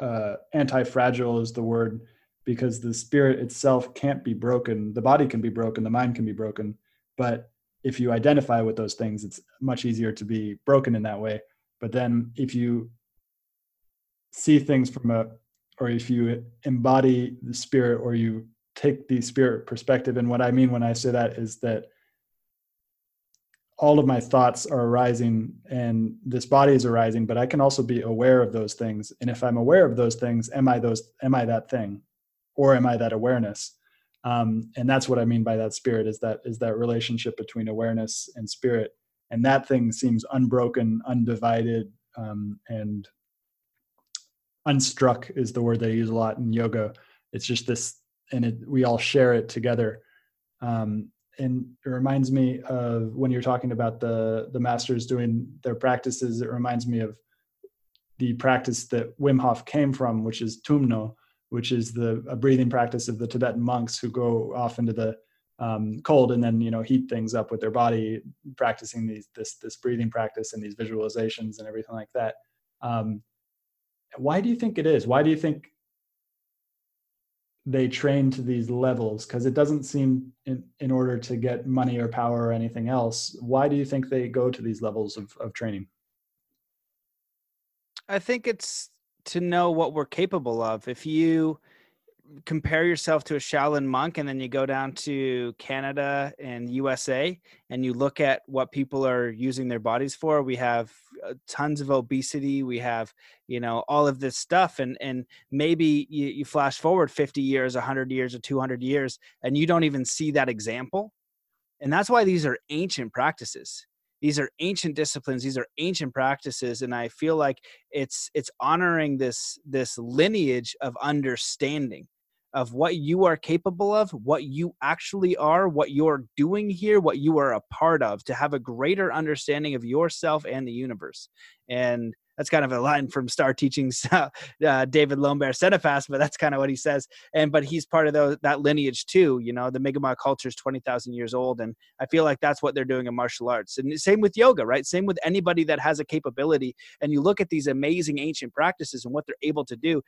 uh, anti-fragile is the word because the spirit itself can't be broken. The body can be broken, the mind can be broken, but if you identify with those things, it's much easier to be broken in that way. But then if you see things from a, or if you embody the spirit or you take the spirit perspective, and what I mean when I say that is that all of my thoughts are arising and this body is arising but i can also be aware of those things. And if i'm aware of those things am i those am i that thing? Or am i that awareness? Um, and that's what i mean by that spirit is that is that relationship between awareness and spirit. And that thing seems unbroken undivided um, and unstruck is the word they use a lot in yoga. It's just this and it, we all share it together. Um, and it reminds me of when you're talking about the the masters doing their practices it reminds me of the practice that Wim Hof came from which is tummo which is the a breathing practice of the Tibetan monks who go off into the um, cold and then you know heat things up with their body practicing these this this breathing practice and these visualizations and everything like that. Um, why do you think it is? Why do you think they train to these levels because it doesn't seem in, in order to get money or power or anything else why do you think they go to these levels of, of training? I think it's to know what we're capable of. If you compare yourself to a Shaolin monk and then you go down to Canada and USA and you look at what people are using their bodies for we have Uh, tons of obesity we have you know all of this stuff and and maybe you, you flash forward 50 years 100 years or 200 years and you don't even see that example and that's why these are ancient practices. These are ancient disciplines these are ancient practices and i feel like it's it's honoring this this lineage of understanding of what you are capable of, what you actually are, what you're doing here, what you are a part of, to have a greater understanding of yourself and the universe. And that's kind of a line from Star Teachings, uh, David Lone Bear Sanipass, but that's kind of what he says. And but he's part of the, that lineage too. You know, the Mi'kmaq culture is twenty thousand years old, and I feel like that's what they're doing in martial arts. And same with yoga, right? Same with anybody that has a capability. And you look at these amazing ancient practices and what they're able to do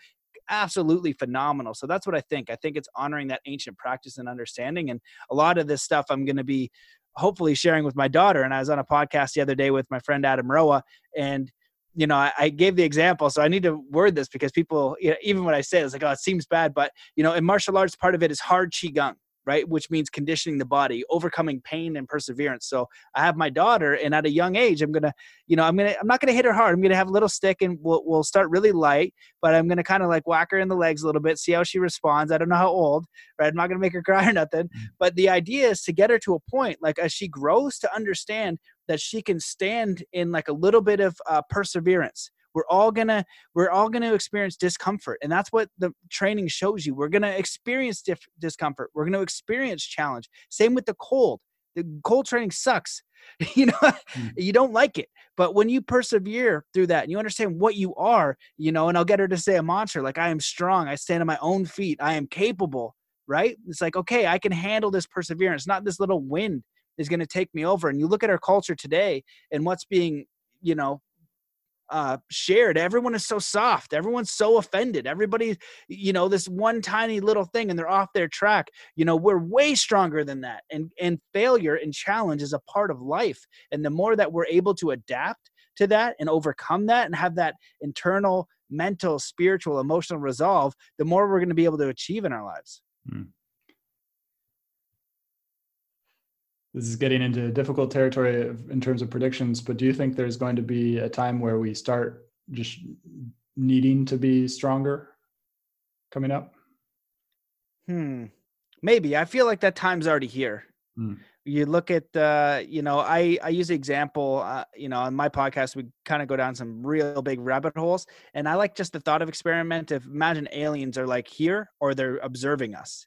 absolutely phenomenal. So that's what I think. I think it's honoring that ancient practice and understanding. And a lot of this stuff I'm going to be hopefully sharing with my daughter. And I was on a podcast the other day with my friend Adam Roa, and you know, I, I, gave the example, so I need to word this because people, you know, even when I say it, it's like, oh, it seems bad, but you know, in martial arts, part of it is hard qigong right? Which means conditioning the body, overcoming pain and perseverance. So I have my daughter, and at a young age, I'm gonna, you know, I'm gonna, I'm not gonna hit her hard. I'm gonna have a little stick, and we'll we'll start really light, but I'm gonna kind of like whack her in the legs a little bit, see how she responds. I don't know how old, right? I'm not gonna make her cry or nothing. Mm. But the idea is to get her to a point, like as she grows to understand that she can stand in like a little bit of uh, perseverance we're all gonna we're all gonna experience discomfort and that's what the training shows you. We're gonna experience dif- discomfort. We're gonna experience challenge. Same with the cold. The cold training sucks. You know mm. you don't like it but when you persevere through that and you understand what you are you know and i'll get her to say a mantra like i am strong. I stand on my own feet. I am capable right? It's like okay i can handle this perseverance. Not this little wind is going to take me over. And you look at our culture today and what's being you know uh, shared. Everyone is so soft. Everyone's so offended. Everybody, you know, this one tiny little thing and they're off their track. You know, we're way stronger than that. And and failure and challenge is a part of life. And the more that we're able to adapt to that and overcome that and have that internal mental, spiritual, emotional resolve, the more we're going to be able to achieve in our lives. Hmm. This is getting into difficult territory in terms of predictions, but do you think there's going to be a time where we start just needing to be stronger coming up? Hmm. Maybe. I feel like that time's already here. Hmm. You look at, uh, you know, I, I use the example, uh, you know, on my podcast, we kind of go down some real big rabbit holes. And I like just the thought of experiment. If imagine aliens are like here or they're observing us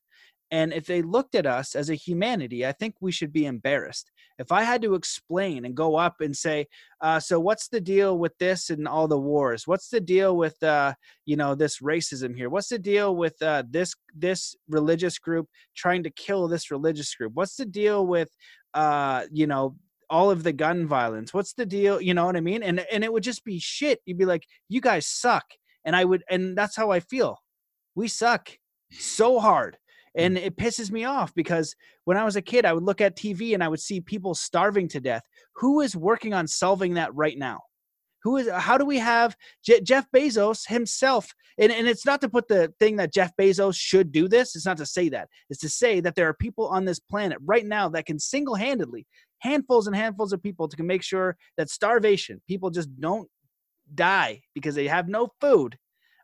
and if they looked at us as a humanity, I think we should be embarrassed. If I had to explain and go up and say, uh, "So what's the deal with this and all the wars? What's the deal with uh, you know this racism here? What's the deal with uh, this this religious group trying to kill this religious group? What's the deal with uh, you know all of the gun violence? What's the deal? You know what I mean? And and it would just be shit. You'd be like, you guys suck, and I would, and that's how I feel. We suck so hard. Mm. and it pisses me off because when i was a kid i would look at tv and i would see people starving to death. Who is working on solving that right now? Who is how do we have Je- jeff bezos himself? And, and it's not to put the thing that jeff bezos should do this it's not to say that. It's to say that there are people on this planet right now that can single-handedly handfuls and handfuls of people to make sure that starvation people just don't die because they have no food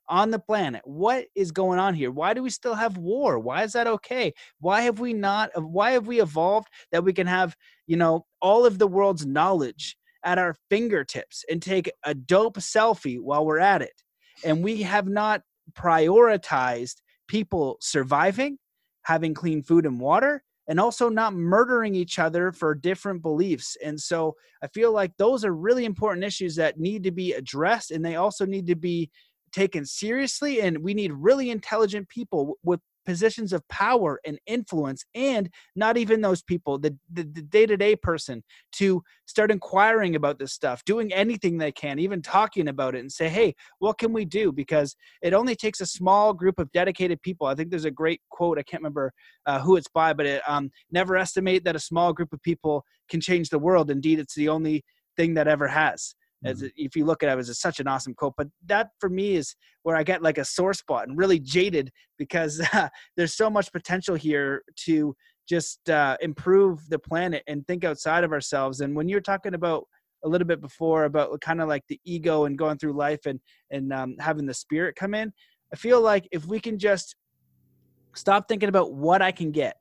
on the planet. What is going on here? Why do we still have war? Why is that okay? Why have we not uh, why have we evolved that we can have, you know, all of the world's knowledge at our fingertips and take a dope selfie while we're at it? And we have not prioritized people surviving, having clean food and water, and also not murdering each other for different beliefs. And so I feel like those are really important issues that need to be addressed and they also need to be taken seriously and we need really intelligent people with positions of power and influence and not even those people the, the, the, day-to-day person to start inquiring about this stuff doing anything they can even talking about it and say hey what can we do? because it only takes a small group of dedicated people. I think there's a great quote i can't remember uh, who it's by but it um, never estimate that a small group of people can change the world. Indeed it's the only thing that ever has as mm-hmm. if you look at it, it was such an awesome quote. But that for me is where I get like a sore spot and really jaded because uh, there's so much potential here to just uh, improve the planet and think outside of ourselves. And when you're talking about a little bit before about kind of like the ego and going through life and and um, having the spirit come in, I feel like if we can just stop thinking about what I can get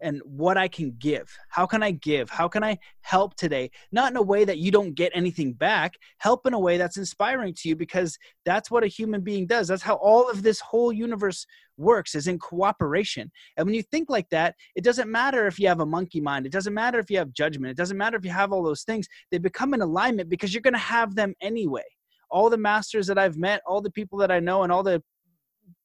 and what I can give. How can I give? How can I help today? Not in a way that you don't get anything back, help in a way that's inspiring to you because that's what a human being does. That's how all of this whole universe works is in cooperation. And when you think like that, it doesn't matter if you have a monkey mind, it doesn't matter if you have judgment, it doesn't matter if you have all those things. They become in alignment because you're going to have them anyway all the masters that I've met, all the people that I know, and all the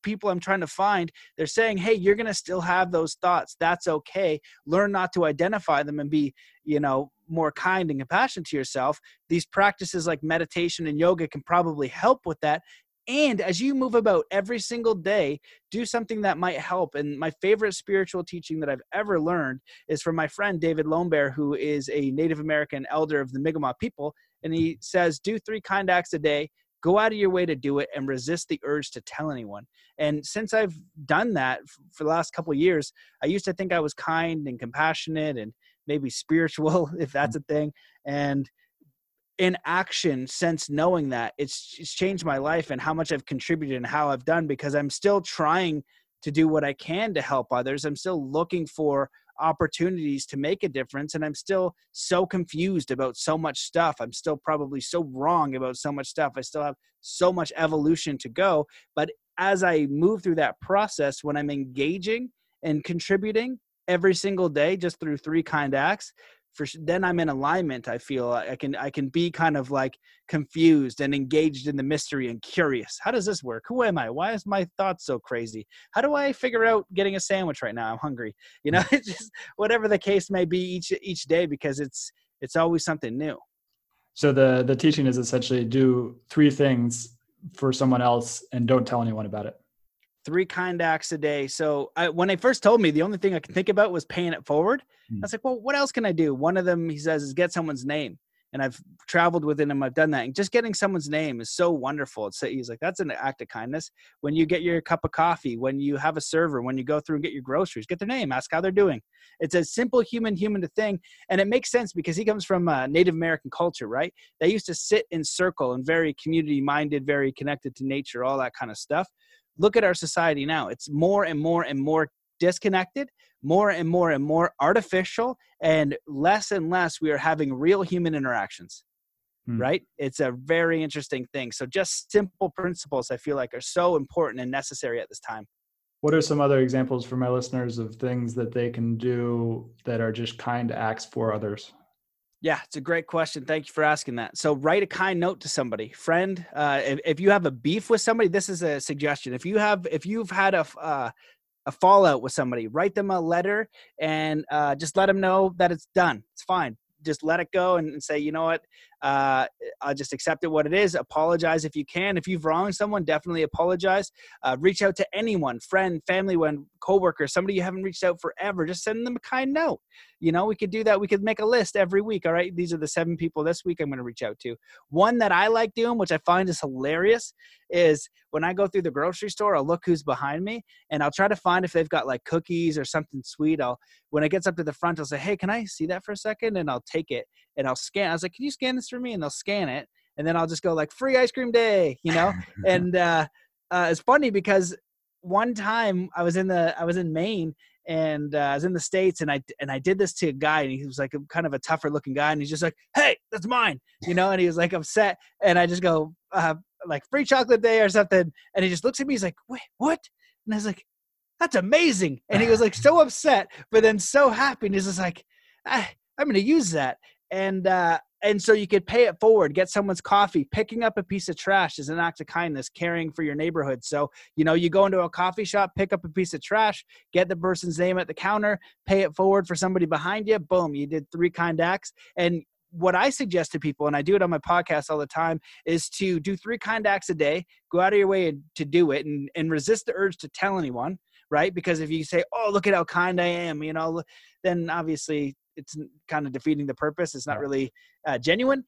people I'm trying to find, they're saying, hey, you're going to still have those thoughts. That's okay. Learn not to identify them and be, you know, more kind and compassionate to yourself. These practices like meditation and yoga can probably help with that. And as you move about every single day, do something that might help. And my favorite spiritual teaching that I've ever learned is from my friend David Lone Bear, who is a Native American elder of the Mi'kmaq people. And he says, do three kind acts a day go out of your way to do it and resist the urge to tell anyone. And since i've done that for the last couple years i used to think i was kind and compassionate and maybe spiritual if that's mm. a thing. And in action since knowing that it's, it's changed my life and how much i've contributed and how i've done because i'm still trying to do what i can to help others. I'm still looking for opportunities to make a difference and i'm still so confused about so much stuff. I'm still probably so wrong about so much stuff. I still have so much evolution to go but as i move through that process when i'm engaging and contributing every single day just through three kind acts for then i'm in alignment i feel i can i can be kind of like confused and engaged in the mystery and curious. How does this work? Who am i? Why is my thoughts so crazy? How do i figure out getting a sandwich right now? I'm hungry. You know it's mm. just whatever the case may be each each day because it's it's always something new. So the the teaching is essentially do three things for someone else and don't tell anyone about it three kind acts a day. So I, when they first told me, the only thing I could think about was paying it forward. Mm. I was like, well, what else can I do? One of them, he says, is get someone's name. And I've traveled with him. I've done that. And just getting someone's name is so wonderful. It's he's like, that's an act of kindness. When you get your cup of coffee, when you have a server, when you go through and get your groceries, get their name, ask how they're doing. It's a simple human human thing. And it makes sense because he comes from a Native American culture, right? They used to sit in circle and very community minded, very connected to nature, all that kind of stuff look at our society now. It's more and more and more disconnected, more and more and more artificial, and less and less we are having real human interactions. Hmm. Right? It's a very interesting thing. So, just simple principles I feel like are so important and necessary at this time. What are some other examples for my listeners of things that they can do that are just kind acts for others? Yeah, it's a great question. Thank you for asking that. So, write a kind note to somebody, friend. Uh, if, if you have a beef with somebody, this is a suggestion. If you have, if you've had a uh, a fallout with somebody, write them a letter and uh, just let them know that it's done. It's fine just let it go and, and say, you know what, uh, I'll just accept it what it is. Apologize if you can. If you've wronged someone, definitely apologize. Uh, reach out to anyone, friend, family, one, coworker, somebody you haven't reached out forever. Just send them a kind note. You know, we could do that. We could make a list every week. All right, these are the seven people this week I'm going to reach out to. One that I like doing, which I find is hilarious, is when I go through the grocery store, I'll look who's behind me and I'll try to find if they've got like cookies or something sweet. I'll when it gets up to the front, I'll say, "Hey, can I see that for a second? And I'll take it and I'll scan. I was like, "Can you scan this for me?" And they'll scan it, and then I'll just go like, "Free ice cream day," you know. and uh, uh, it's funny because one time I was in the I was in Maine and uh, I was in the states and I and I did this to a guy and he was like a, kind of a tougher looking guy and he's just like hey that's mine you know and he was like upset and I just go uh, like free chocolate day or something and he just looks at me he's like wait what and I was like that's amazing and he was like so upset but then so happy and he's just like ah, I'm gonna use that and uh, and so you could pay it forward get someone's coffee picking up a piece of trash is an act of kindness caring for your neighborhood so you know you go into a coffee shop pick up a piece of trash get the person's name at the counter pay it forward for somebody behind you boom you did three kind acts and what I suggest to people, and I do it on my podcast all the time, is to do three kind acts a day. Go out of your way to do it, and, and resist the urge to tell anyone, right? Because if you say, "Oh, look at how kind I am," you know, then obviously it's kind of defeating the purpose. It's not really uh, genuine.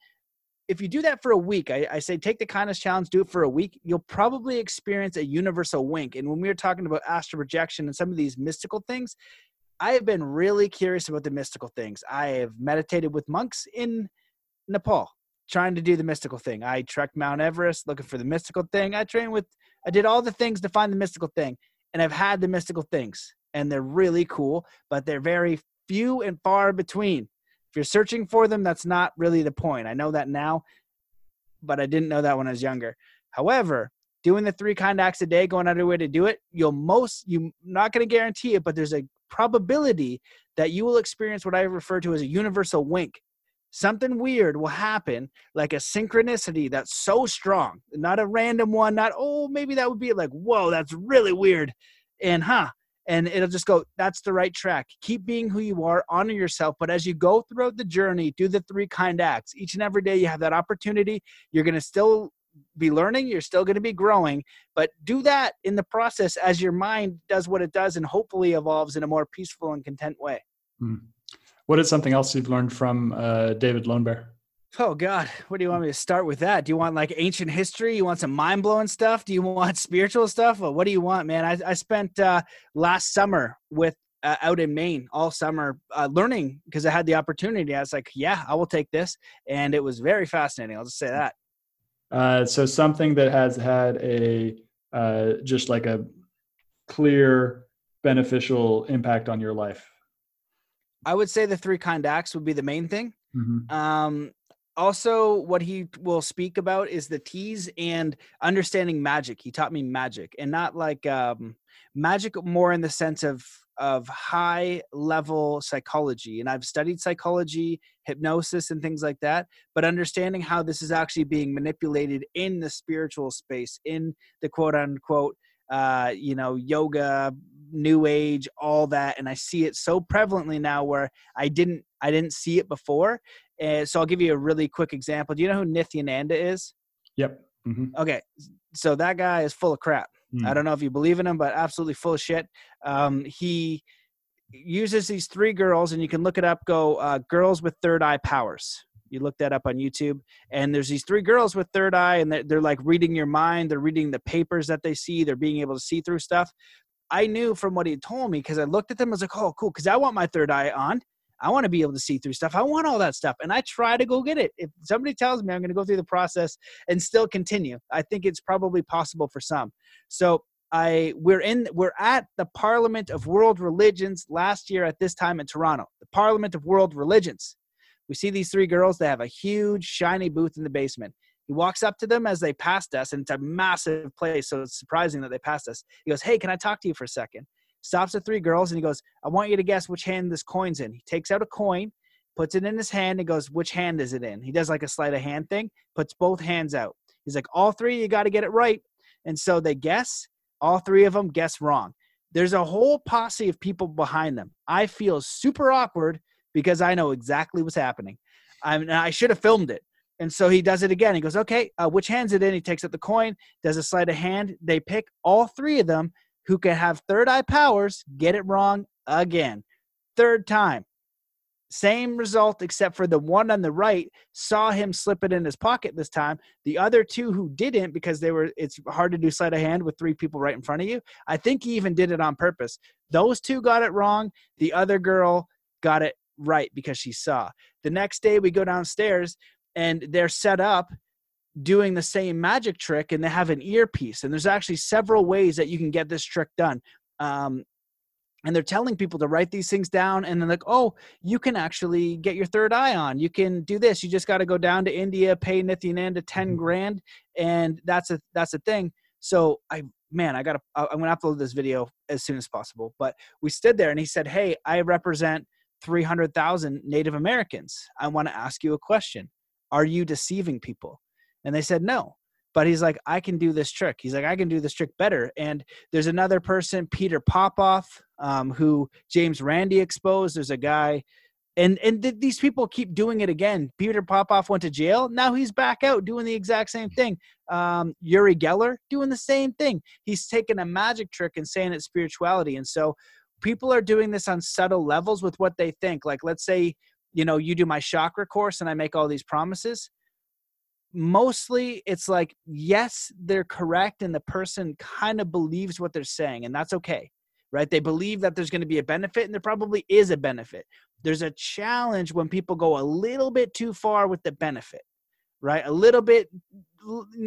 If you do that for a week, I, I, say take the kindness challenge, do it for a week. You'll probably experience a universal wink. And when we were talking about astral projection and some of these mystical things, I have been really curious about the mystical things. I have meditated with monks in Nepal, trying to do the mystical thing. I trekked Mount Everest looking for the mystical thing. I trained with, I did all the things to find the mystical thing, and I've had the mystical things, and they're really cool, but they're very few and far between. If you're searching for them, that's not really the point. I know that now, but I didn't know that when I was younger. However, doing the three kind acts a day, going out of your way to do it, you'll most you're not going to guarantee it, but there's a probability that you will experience what I refer to as a universal wink. Something weird will happen, like a synchronicity that's so strong, not a random one, not, oh, maybe that would be like, whoa, that's really weird. And huh, and it'll just go that's the right track. Keep being who you are honor yourself but as you go throughout the journey do the three kind acts. Each and every day you have that opportunity you're going to still be learning you're still going to be growing but do that in the process as your mind does what it does and hopefully evolves in a more peaceful and content way. Hmm. what is something else you've learned from uh, david lone bear Oh God, what do you want me to start with that? Do you want like ancient history? You want some mind blowing stuff? Do you want spiritual stuff? Well, what do you want, man? I, I spent uh, last summer with uh, out in Maine all summer uh, learning because I had the opportunity. I was like, yeah, I will take this, and it was very fascinating. I'll just say that. Uh, so something that has had a uh, just like a clear beneficial impact on your life. I would say the three kind acts would be the main thing. Mm-hmm. Um, also what he will speak about is the teas and understanding magic. He taught me magic and not like um magic more in the sense of of high level psychology and i've studied psychology hypnosis and things like that but understanding how this is actually being manipulated in the spiritual space in the quote unquote uh, you know yoga new age all that and i see it so prevalently now where i didn't i didn't see it before and so i'll give you a really quick example do you know who nithyananda is yep mm-hmm. okay so that guy is full of crap Mm. I don't know if you believe in him, but absolutely full of shit. Um, he uses these three girls, and you can look it up. Go, uh, girls with third eye powers. You look that up on YouTube, and there's these three girls with third eye, and they're, they're like reading your mind. They're reading the papers that they see. They're being able to see through stuff. I knew from what he told me because I looked at them. I was like, oh, cool, because I want my third eye on. I want to be able to see through stuff. I want all that stuff. And I try to go get it. If somebody tells me I'm going to go through the process and still continue, I think it's probably possible for some. So I we're in we're at the Parliament of World Religions last year at this time in Toronto. The Parliament of World Religions. We see these three girls. They have a huge shiny booth in the basement. He walks up to them as they passed us, and it's a massive place, so it's surprising that they passed us. He goes, "Hey, can I talk to you for a second? Stops the three girls and he goes, I want you to guess which hand this coin's in. He takes out a coin, puts it in his hand, and goes, Which hand is it in? He does like a sleight of hand thing, puts both hands out. He's like, All three, you got to get it right. And so they guess, all three of them guess wrong. There's a whole posse of people behind them. I feel super awkward because I know exactly what's happening. I mean, I should have filmed it. And so he does it again. He goes, okay, uh, which hand's it in? He takes out the coin, does a sleight of hand. They pick all three of them who can have third eye powers get it wrong again. Third time. Same result, except for the one on the right saw him slip it in his pocket this time. The other two who didn't, because they were, it's hard to do sleight of hand with three people right in front of you. I think he even did it on purpose. Those two got it wrong. The other girl got it right because she saw. The next day, we go downstairs and they're set up doing the same magic trick and they have an earpiece. And there's actually several ways that you can get this trick done. Um, and they're telling people to write these things down and then like oh you can actually get your third eye on you can do this you just got to go down to india pay nithyananda 10 mm-hmm. grand and that's a that's a thing so i man i gotta i'm gonna upload this video as soon as possible but we stood there and he said hey i represent 300000 native americans i want to ask you a question are you deceiving people and they said no. But he's like, I can do this trick. He's like, I can do this trick better. And there's another person, Peter Popoff, um, who James Randi exposed. There's a guy, and and th- these people keep doing it again. Peter Popoff went to jail. Now he's back out doing the exact same thing. Um, Uri Geller doing the same thing. He's taking a magic trick and saying it's spirituality. And so people are doing this on subtle levels with what they think. Like, let's say, you know, you do my chakra course and I make all these promises mostly it's like yes they're correct and the person kind of believes what they're saying and that's okay right? They believe that there's going to be a benefit and there probably is a benefit. There's a challenge when people go a little bit too far with the benefit right? A little bit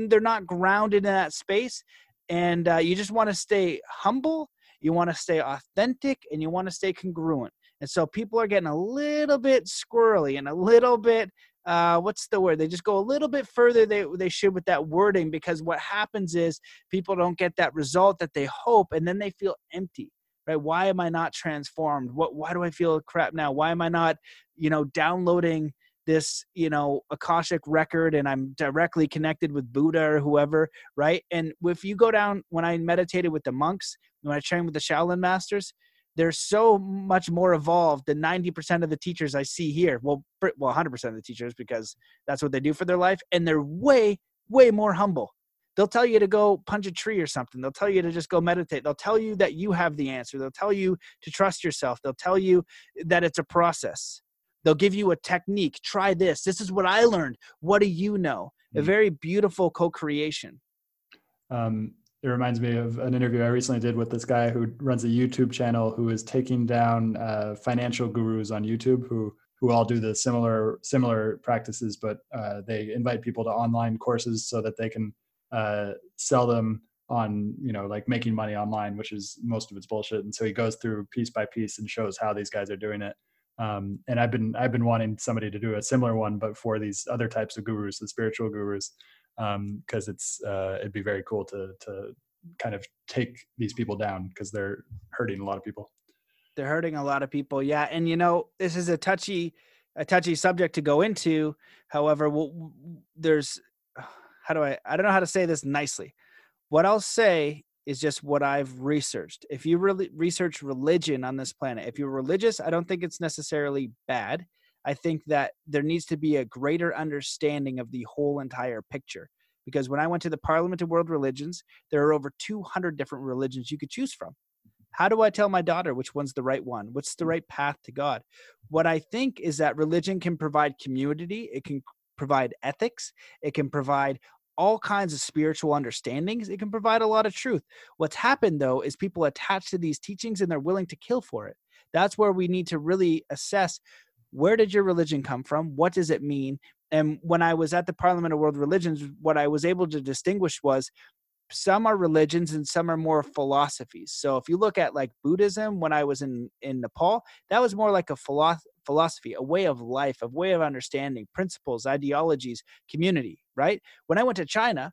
they're not grounded in that space and uh, you just want to stay humble you want to stay authentic and you want to stay congruent and so people are getting a little bit squirrely and a little bit uh, what's the word? They just go a little bit further they they should with that wording because what happens is people don't get that result that they hope, and then they feel empty. Right? Why am I not transformed? What? Why do I feel crap now? Why am I not, you know, downloading this, you know, akashic record and I'm directly connected with Buddha or whoever, right? And if you go down when I meditated with the monks, when I trained with the Shaolin masters, they're so much more evolved than 90% of the teachers I see here. Well, well, 100% of the teachers because that's what they do for their life, and they're way, way more humble. They'll tell you to go punch a tree or something. They'll tell you to just go meditate. They'll tell you that you have the answer. They'll tell you to trust yourself. They'll tell you that it's a process. They'll give you a technique. Try this. This is what I learned. What do you know? Mm-hmm. A very beautiful co-creation. Um, it reminds me of an interview I recently did with this guy who runs a YouTube channel who is taking down uh, financial gurus on YouTube who who all do the similar similar practices, but uh, they invite people to online courses so that they can uh, sell them on you know like making money online, which is most of it's bullshit. And so he goes through piece by piece and shows how these guys are doing it. Um, and I've been I've been wanting somebody to do a similar one, but for these other types of gurus, the spiritual gurus, because um, it's uh, it'd be very cool to to kind of take these people down because they're hurting a lot of people. They're hurting a lot of people. Yeah, and you know, this is a touchy a touchy subject to go into. However, well, there's how do I I don't know how to say this nicely. What I'll say is just what I've researched. If you really research religion on this planet, if you're religious, I don't think it's necessarily bad. I think that there needs to be a greater understanding of the whole entire picture. Because when I went to the Parliament of World Religions, there are over 200 different religions you could choose from. How do I tell my daughter which one's the right one? What's the right path to God? What I think is that religion can provide community, it can provide ethics, it can provide all kinds of spiritual understandings. It can provide a lot of truth. What's happened though is people attach to these teachings and they're willing to kill for it. That's where we need to really assess where did your religion come from? What does it mean? And when I was at the Parliament of World Religions, what I was able to distinguish was some are religions and some are more philosophies. So if you look at like Buddhism, when I was in in Nepal, that was more like a philosophy philosophy, a way of life, a way of understanding, principles, ideologies, community, right? When I went to China,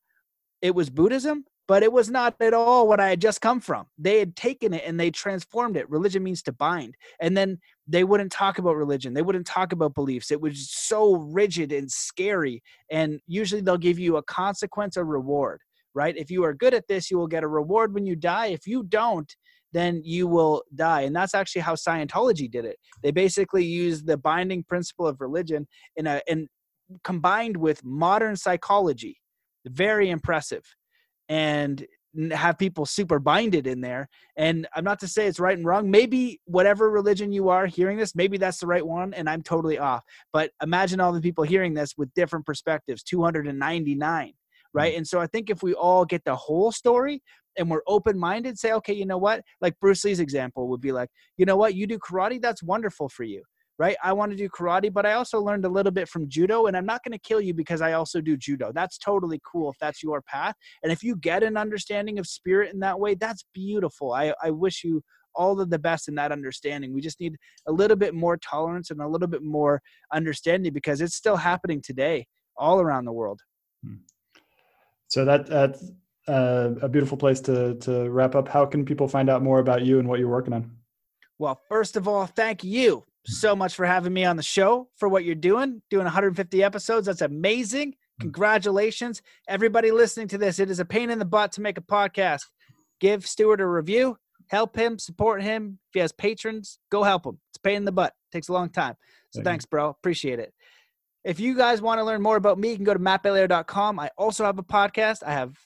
it was Buddhism, but it was not at all what I had just come from. They had taken it and they transformed it. Religion means to bind. And then they wouldn't talk about religion. They wouldn't talk about beliefs. It was so rigid and scary. And usually they'll give you a consequence or reward, right? If you are good at this, you will get a reward when you die. If you don't, then you will die. And that's actually how Scientology did it. They basically used the binding principle of religion in a in combined with modern psychology. Very impressive. And have people super binded in there. And I'm not to say it's right and wrong. Maybe whatever religion you are hearing this, maybe that's the right one, and I'm totally off. But imagine all the people hearing this with different perspectives 299, right? Mm. And so I think if we all get the whole story, and we're open minded, say, okay, you know what? Like Bruce Lee's example would be like, you know what? You do karate, that's wonderful for you, right? I want to do karate, but I also learned a little bit from judo, and I'm not going to kill you because I also do judo. That's totally cool if that's your path. And if you get an understanding of spirit in that way, that's beautiful. I, I wish you all of the best in that understanding. We just need a little bit more tolerance and a little bit more understanding because it's still happening today all around the world. Hmm. So that that's uh, a beautiful place to to wrap up. How can people find out more about you and what you're working on? Well, first of all, thank you so much for having me on the show for what you're doing. Doing 150 episodes, that's amazing. Mm. Congratulations, everybody listening to this. It is a pain in the butt to make a podcast. Give Stewart a review, help him, support him. If he has patrons, go help him. It's a pain in the butt. It takes a long time. So thank thanks, you. bro. Appreciate it. If you guys want to learn more about me, you can go to mattbelair.com. I also have a podcast. I have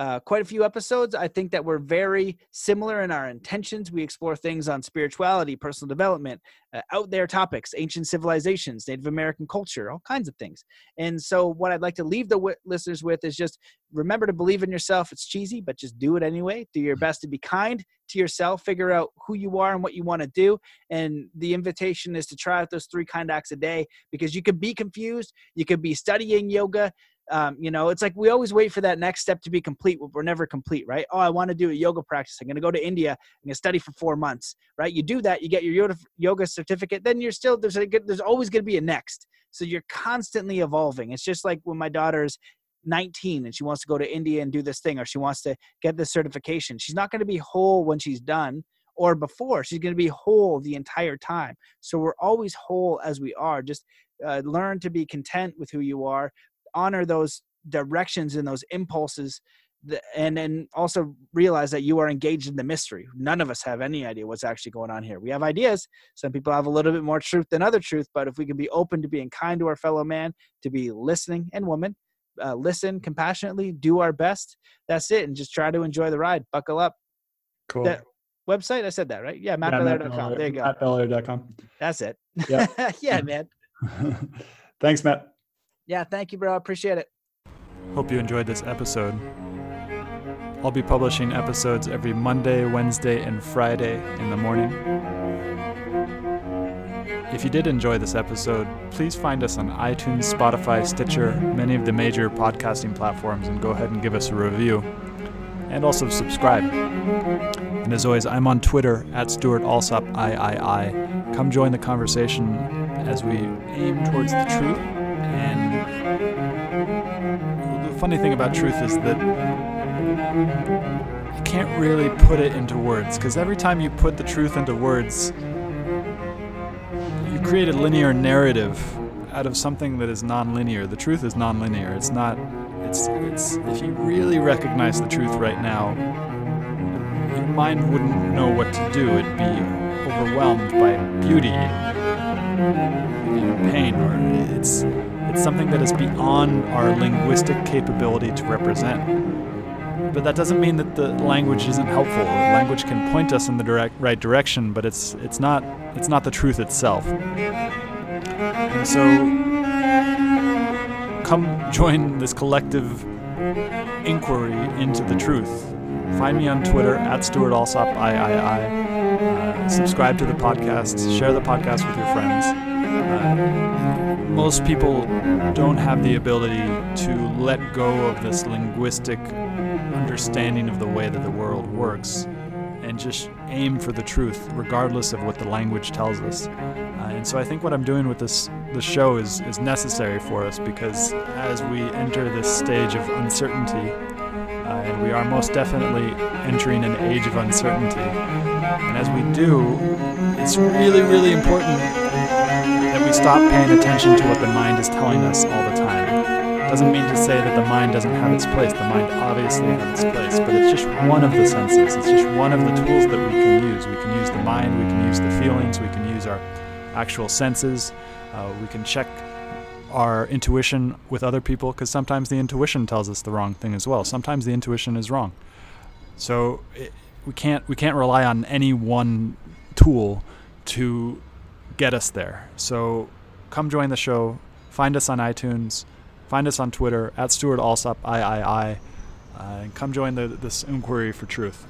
uh, quite a few episodes. I think that we're very similar in our intentions. We explore things on spirituality, personal development, uh, out there topics, ancient civilizations, Native American culture, all kinds of things. And so, what I'd like to leave the w- listeners with is just remember to believe in yourself. It's cheesy, but just do it anyway. Do your best to be kind to yourself. Figure out who you are and what you want to do. And the invitation is to try out those three kind acts a day because you could be confused. You could be studying yoga um, you know, it's like we always wait for that next step to be complete. We're never complete, right? Oh, I want to do a yoga practice. I'm going to go to India. I'm going to study for four months, right? You do that, you get your yoga, yoga certificate. Then you're still there's a good, there's always going to be a next. So you're constantly evolving. It's just like when my daughter's 19 and she wants to go to India and do this thing, or she wants to get this certification. She's not going to be whole when she's done or before. She's going to be whole the entire time. So we're always whole as we are. Just uh, learn to be content with who you are honor those directions and those impulses and then also realize that you are engaged in the mystery. None of us have any idea what's actually going on here. We have ideas. Some people have a little bit more truth than other truth, but if we can be open to being kind to our fellow man, to be listening and woman, uh, listen compassionately, do our best. That's it, and just try to enjoy the ride. Buckle up. Cool. That website, I said that right? Yeah, mattbelair.com. Yeah, there you go. Mattbelair.com. That's it. Yeah, yeah, man. Thanks, Matt. Yeah, thank you, bro. I appreciate it. Hope you enjoyed this episode. I'll be publishing episodes every Monday, Wednesday, and Friday in the morning. If you did enjoy this episode, please find us on iTunes, Spotify, Stitcher, many of the major podcasting platforms, and go ahead and give us a review. And also subscribe. And as always, I'm on Twitter at Stewart Alsop III. Come join the conversation as we aim towards the truth and funny thing about truth is that you can't really put it into words because every time you put the truth into words, you create a linear narrative out of something that is non-linear. The truth is non-linear. It's not. It's it's. If you really recognize the truth right now, your mind wouldn't know what to do. It'd be overwhelmed by beauty, and pain, or it's it's something that is beyond our linguistic capability to represent. But that doesn't mean that the language isn't helpful. Language can point us in the direct right direction, but it's it's not it's not the truth itself. And so come join this collective inquiry into the truth. Find me on Twitter at Stewart Alsop III. Uh, subscribe to the podcast. Share the podcast with your friends. Uh, most people don't have the ability to let go of this linguistic understanding of the way that the world works and just aim for the truth, regardless of what the language tells us. Uh, and so I think what I'm doing with this the show is is necessary for us because as we enter this stage of uncertainty, uh, and we are most definitely entering an age of uncertainty, and as we do, it's really really important we stop paying attention to what the mind is telling us all the time doesn't mean to say that the mind doesn't have its place. The mind obviously has its place, but it's just one of the senses. It's just one of the tools that we can use. We can use the mind, we can use the feelings, we can use our actual senses. Uh, we can check our intuition with other people because sometimes the intuition tells us the wrong thing as well. Sometimes the intuition is wrong. So it, we can't we can't rely on any one tool to get us there. So come join the show. Find us on iTunes. Find us on Twitter at Stewart Alsop III, uh, and come join the, this inquiry for truth.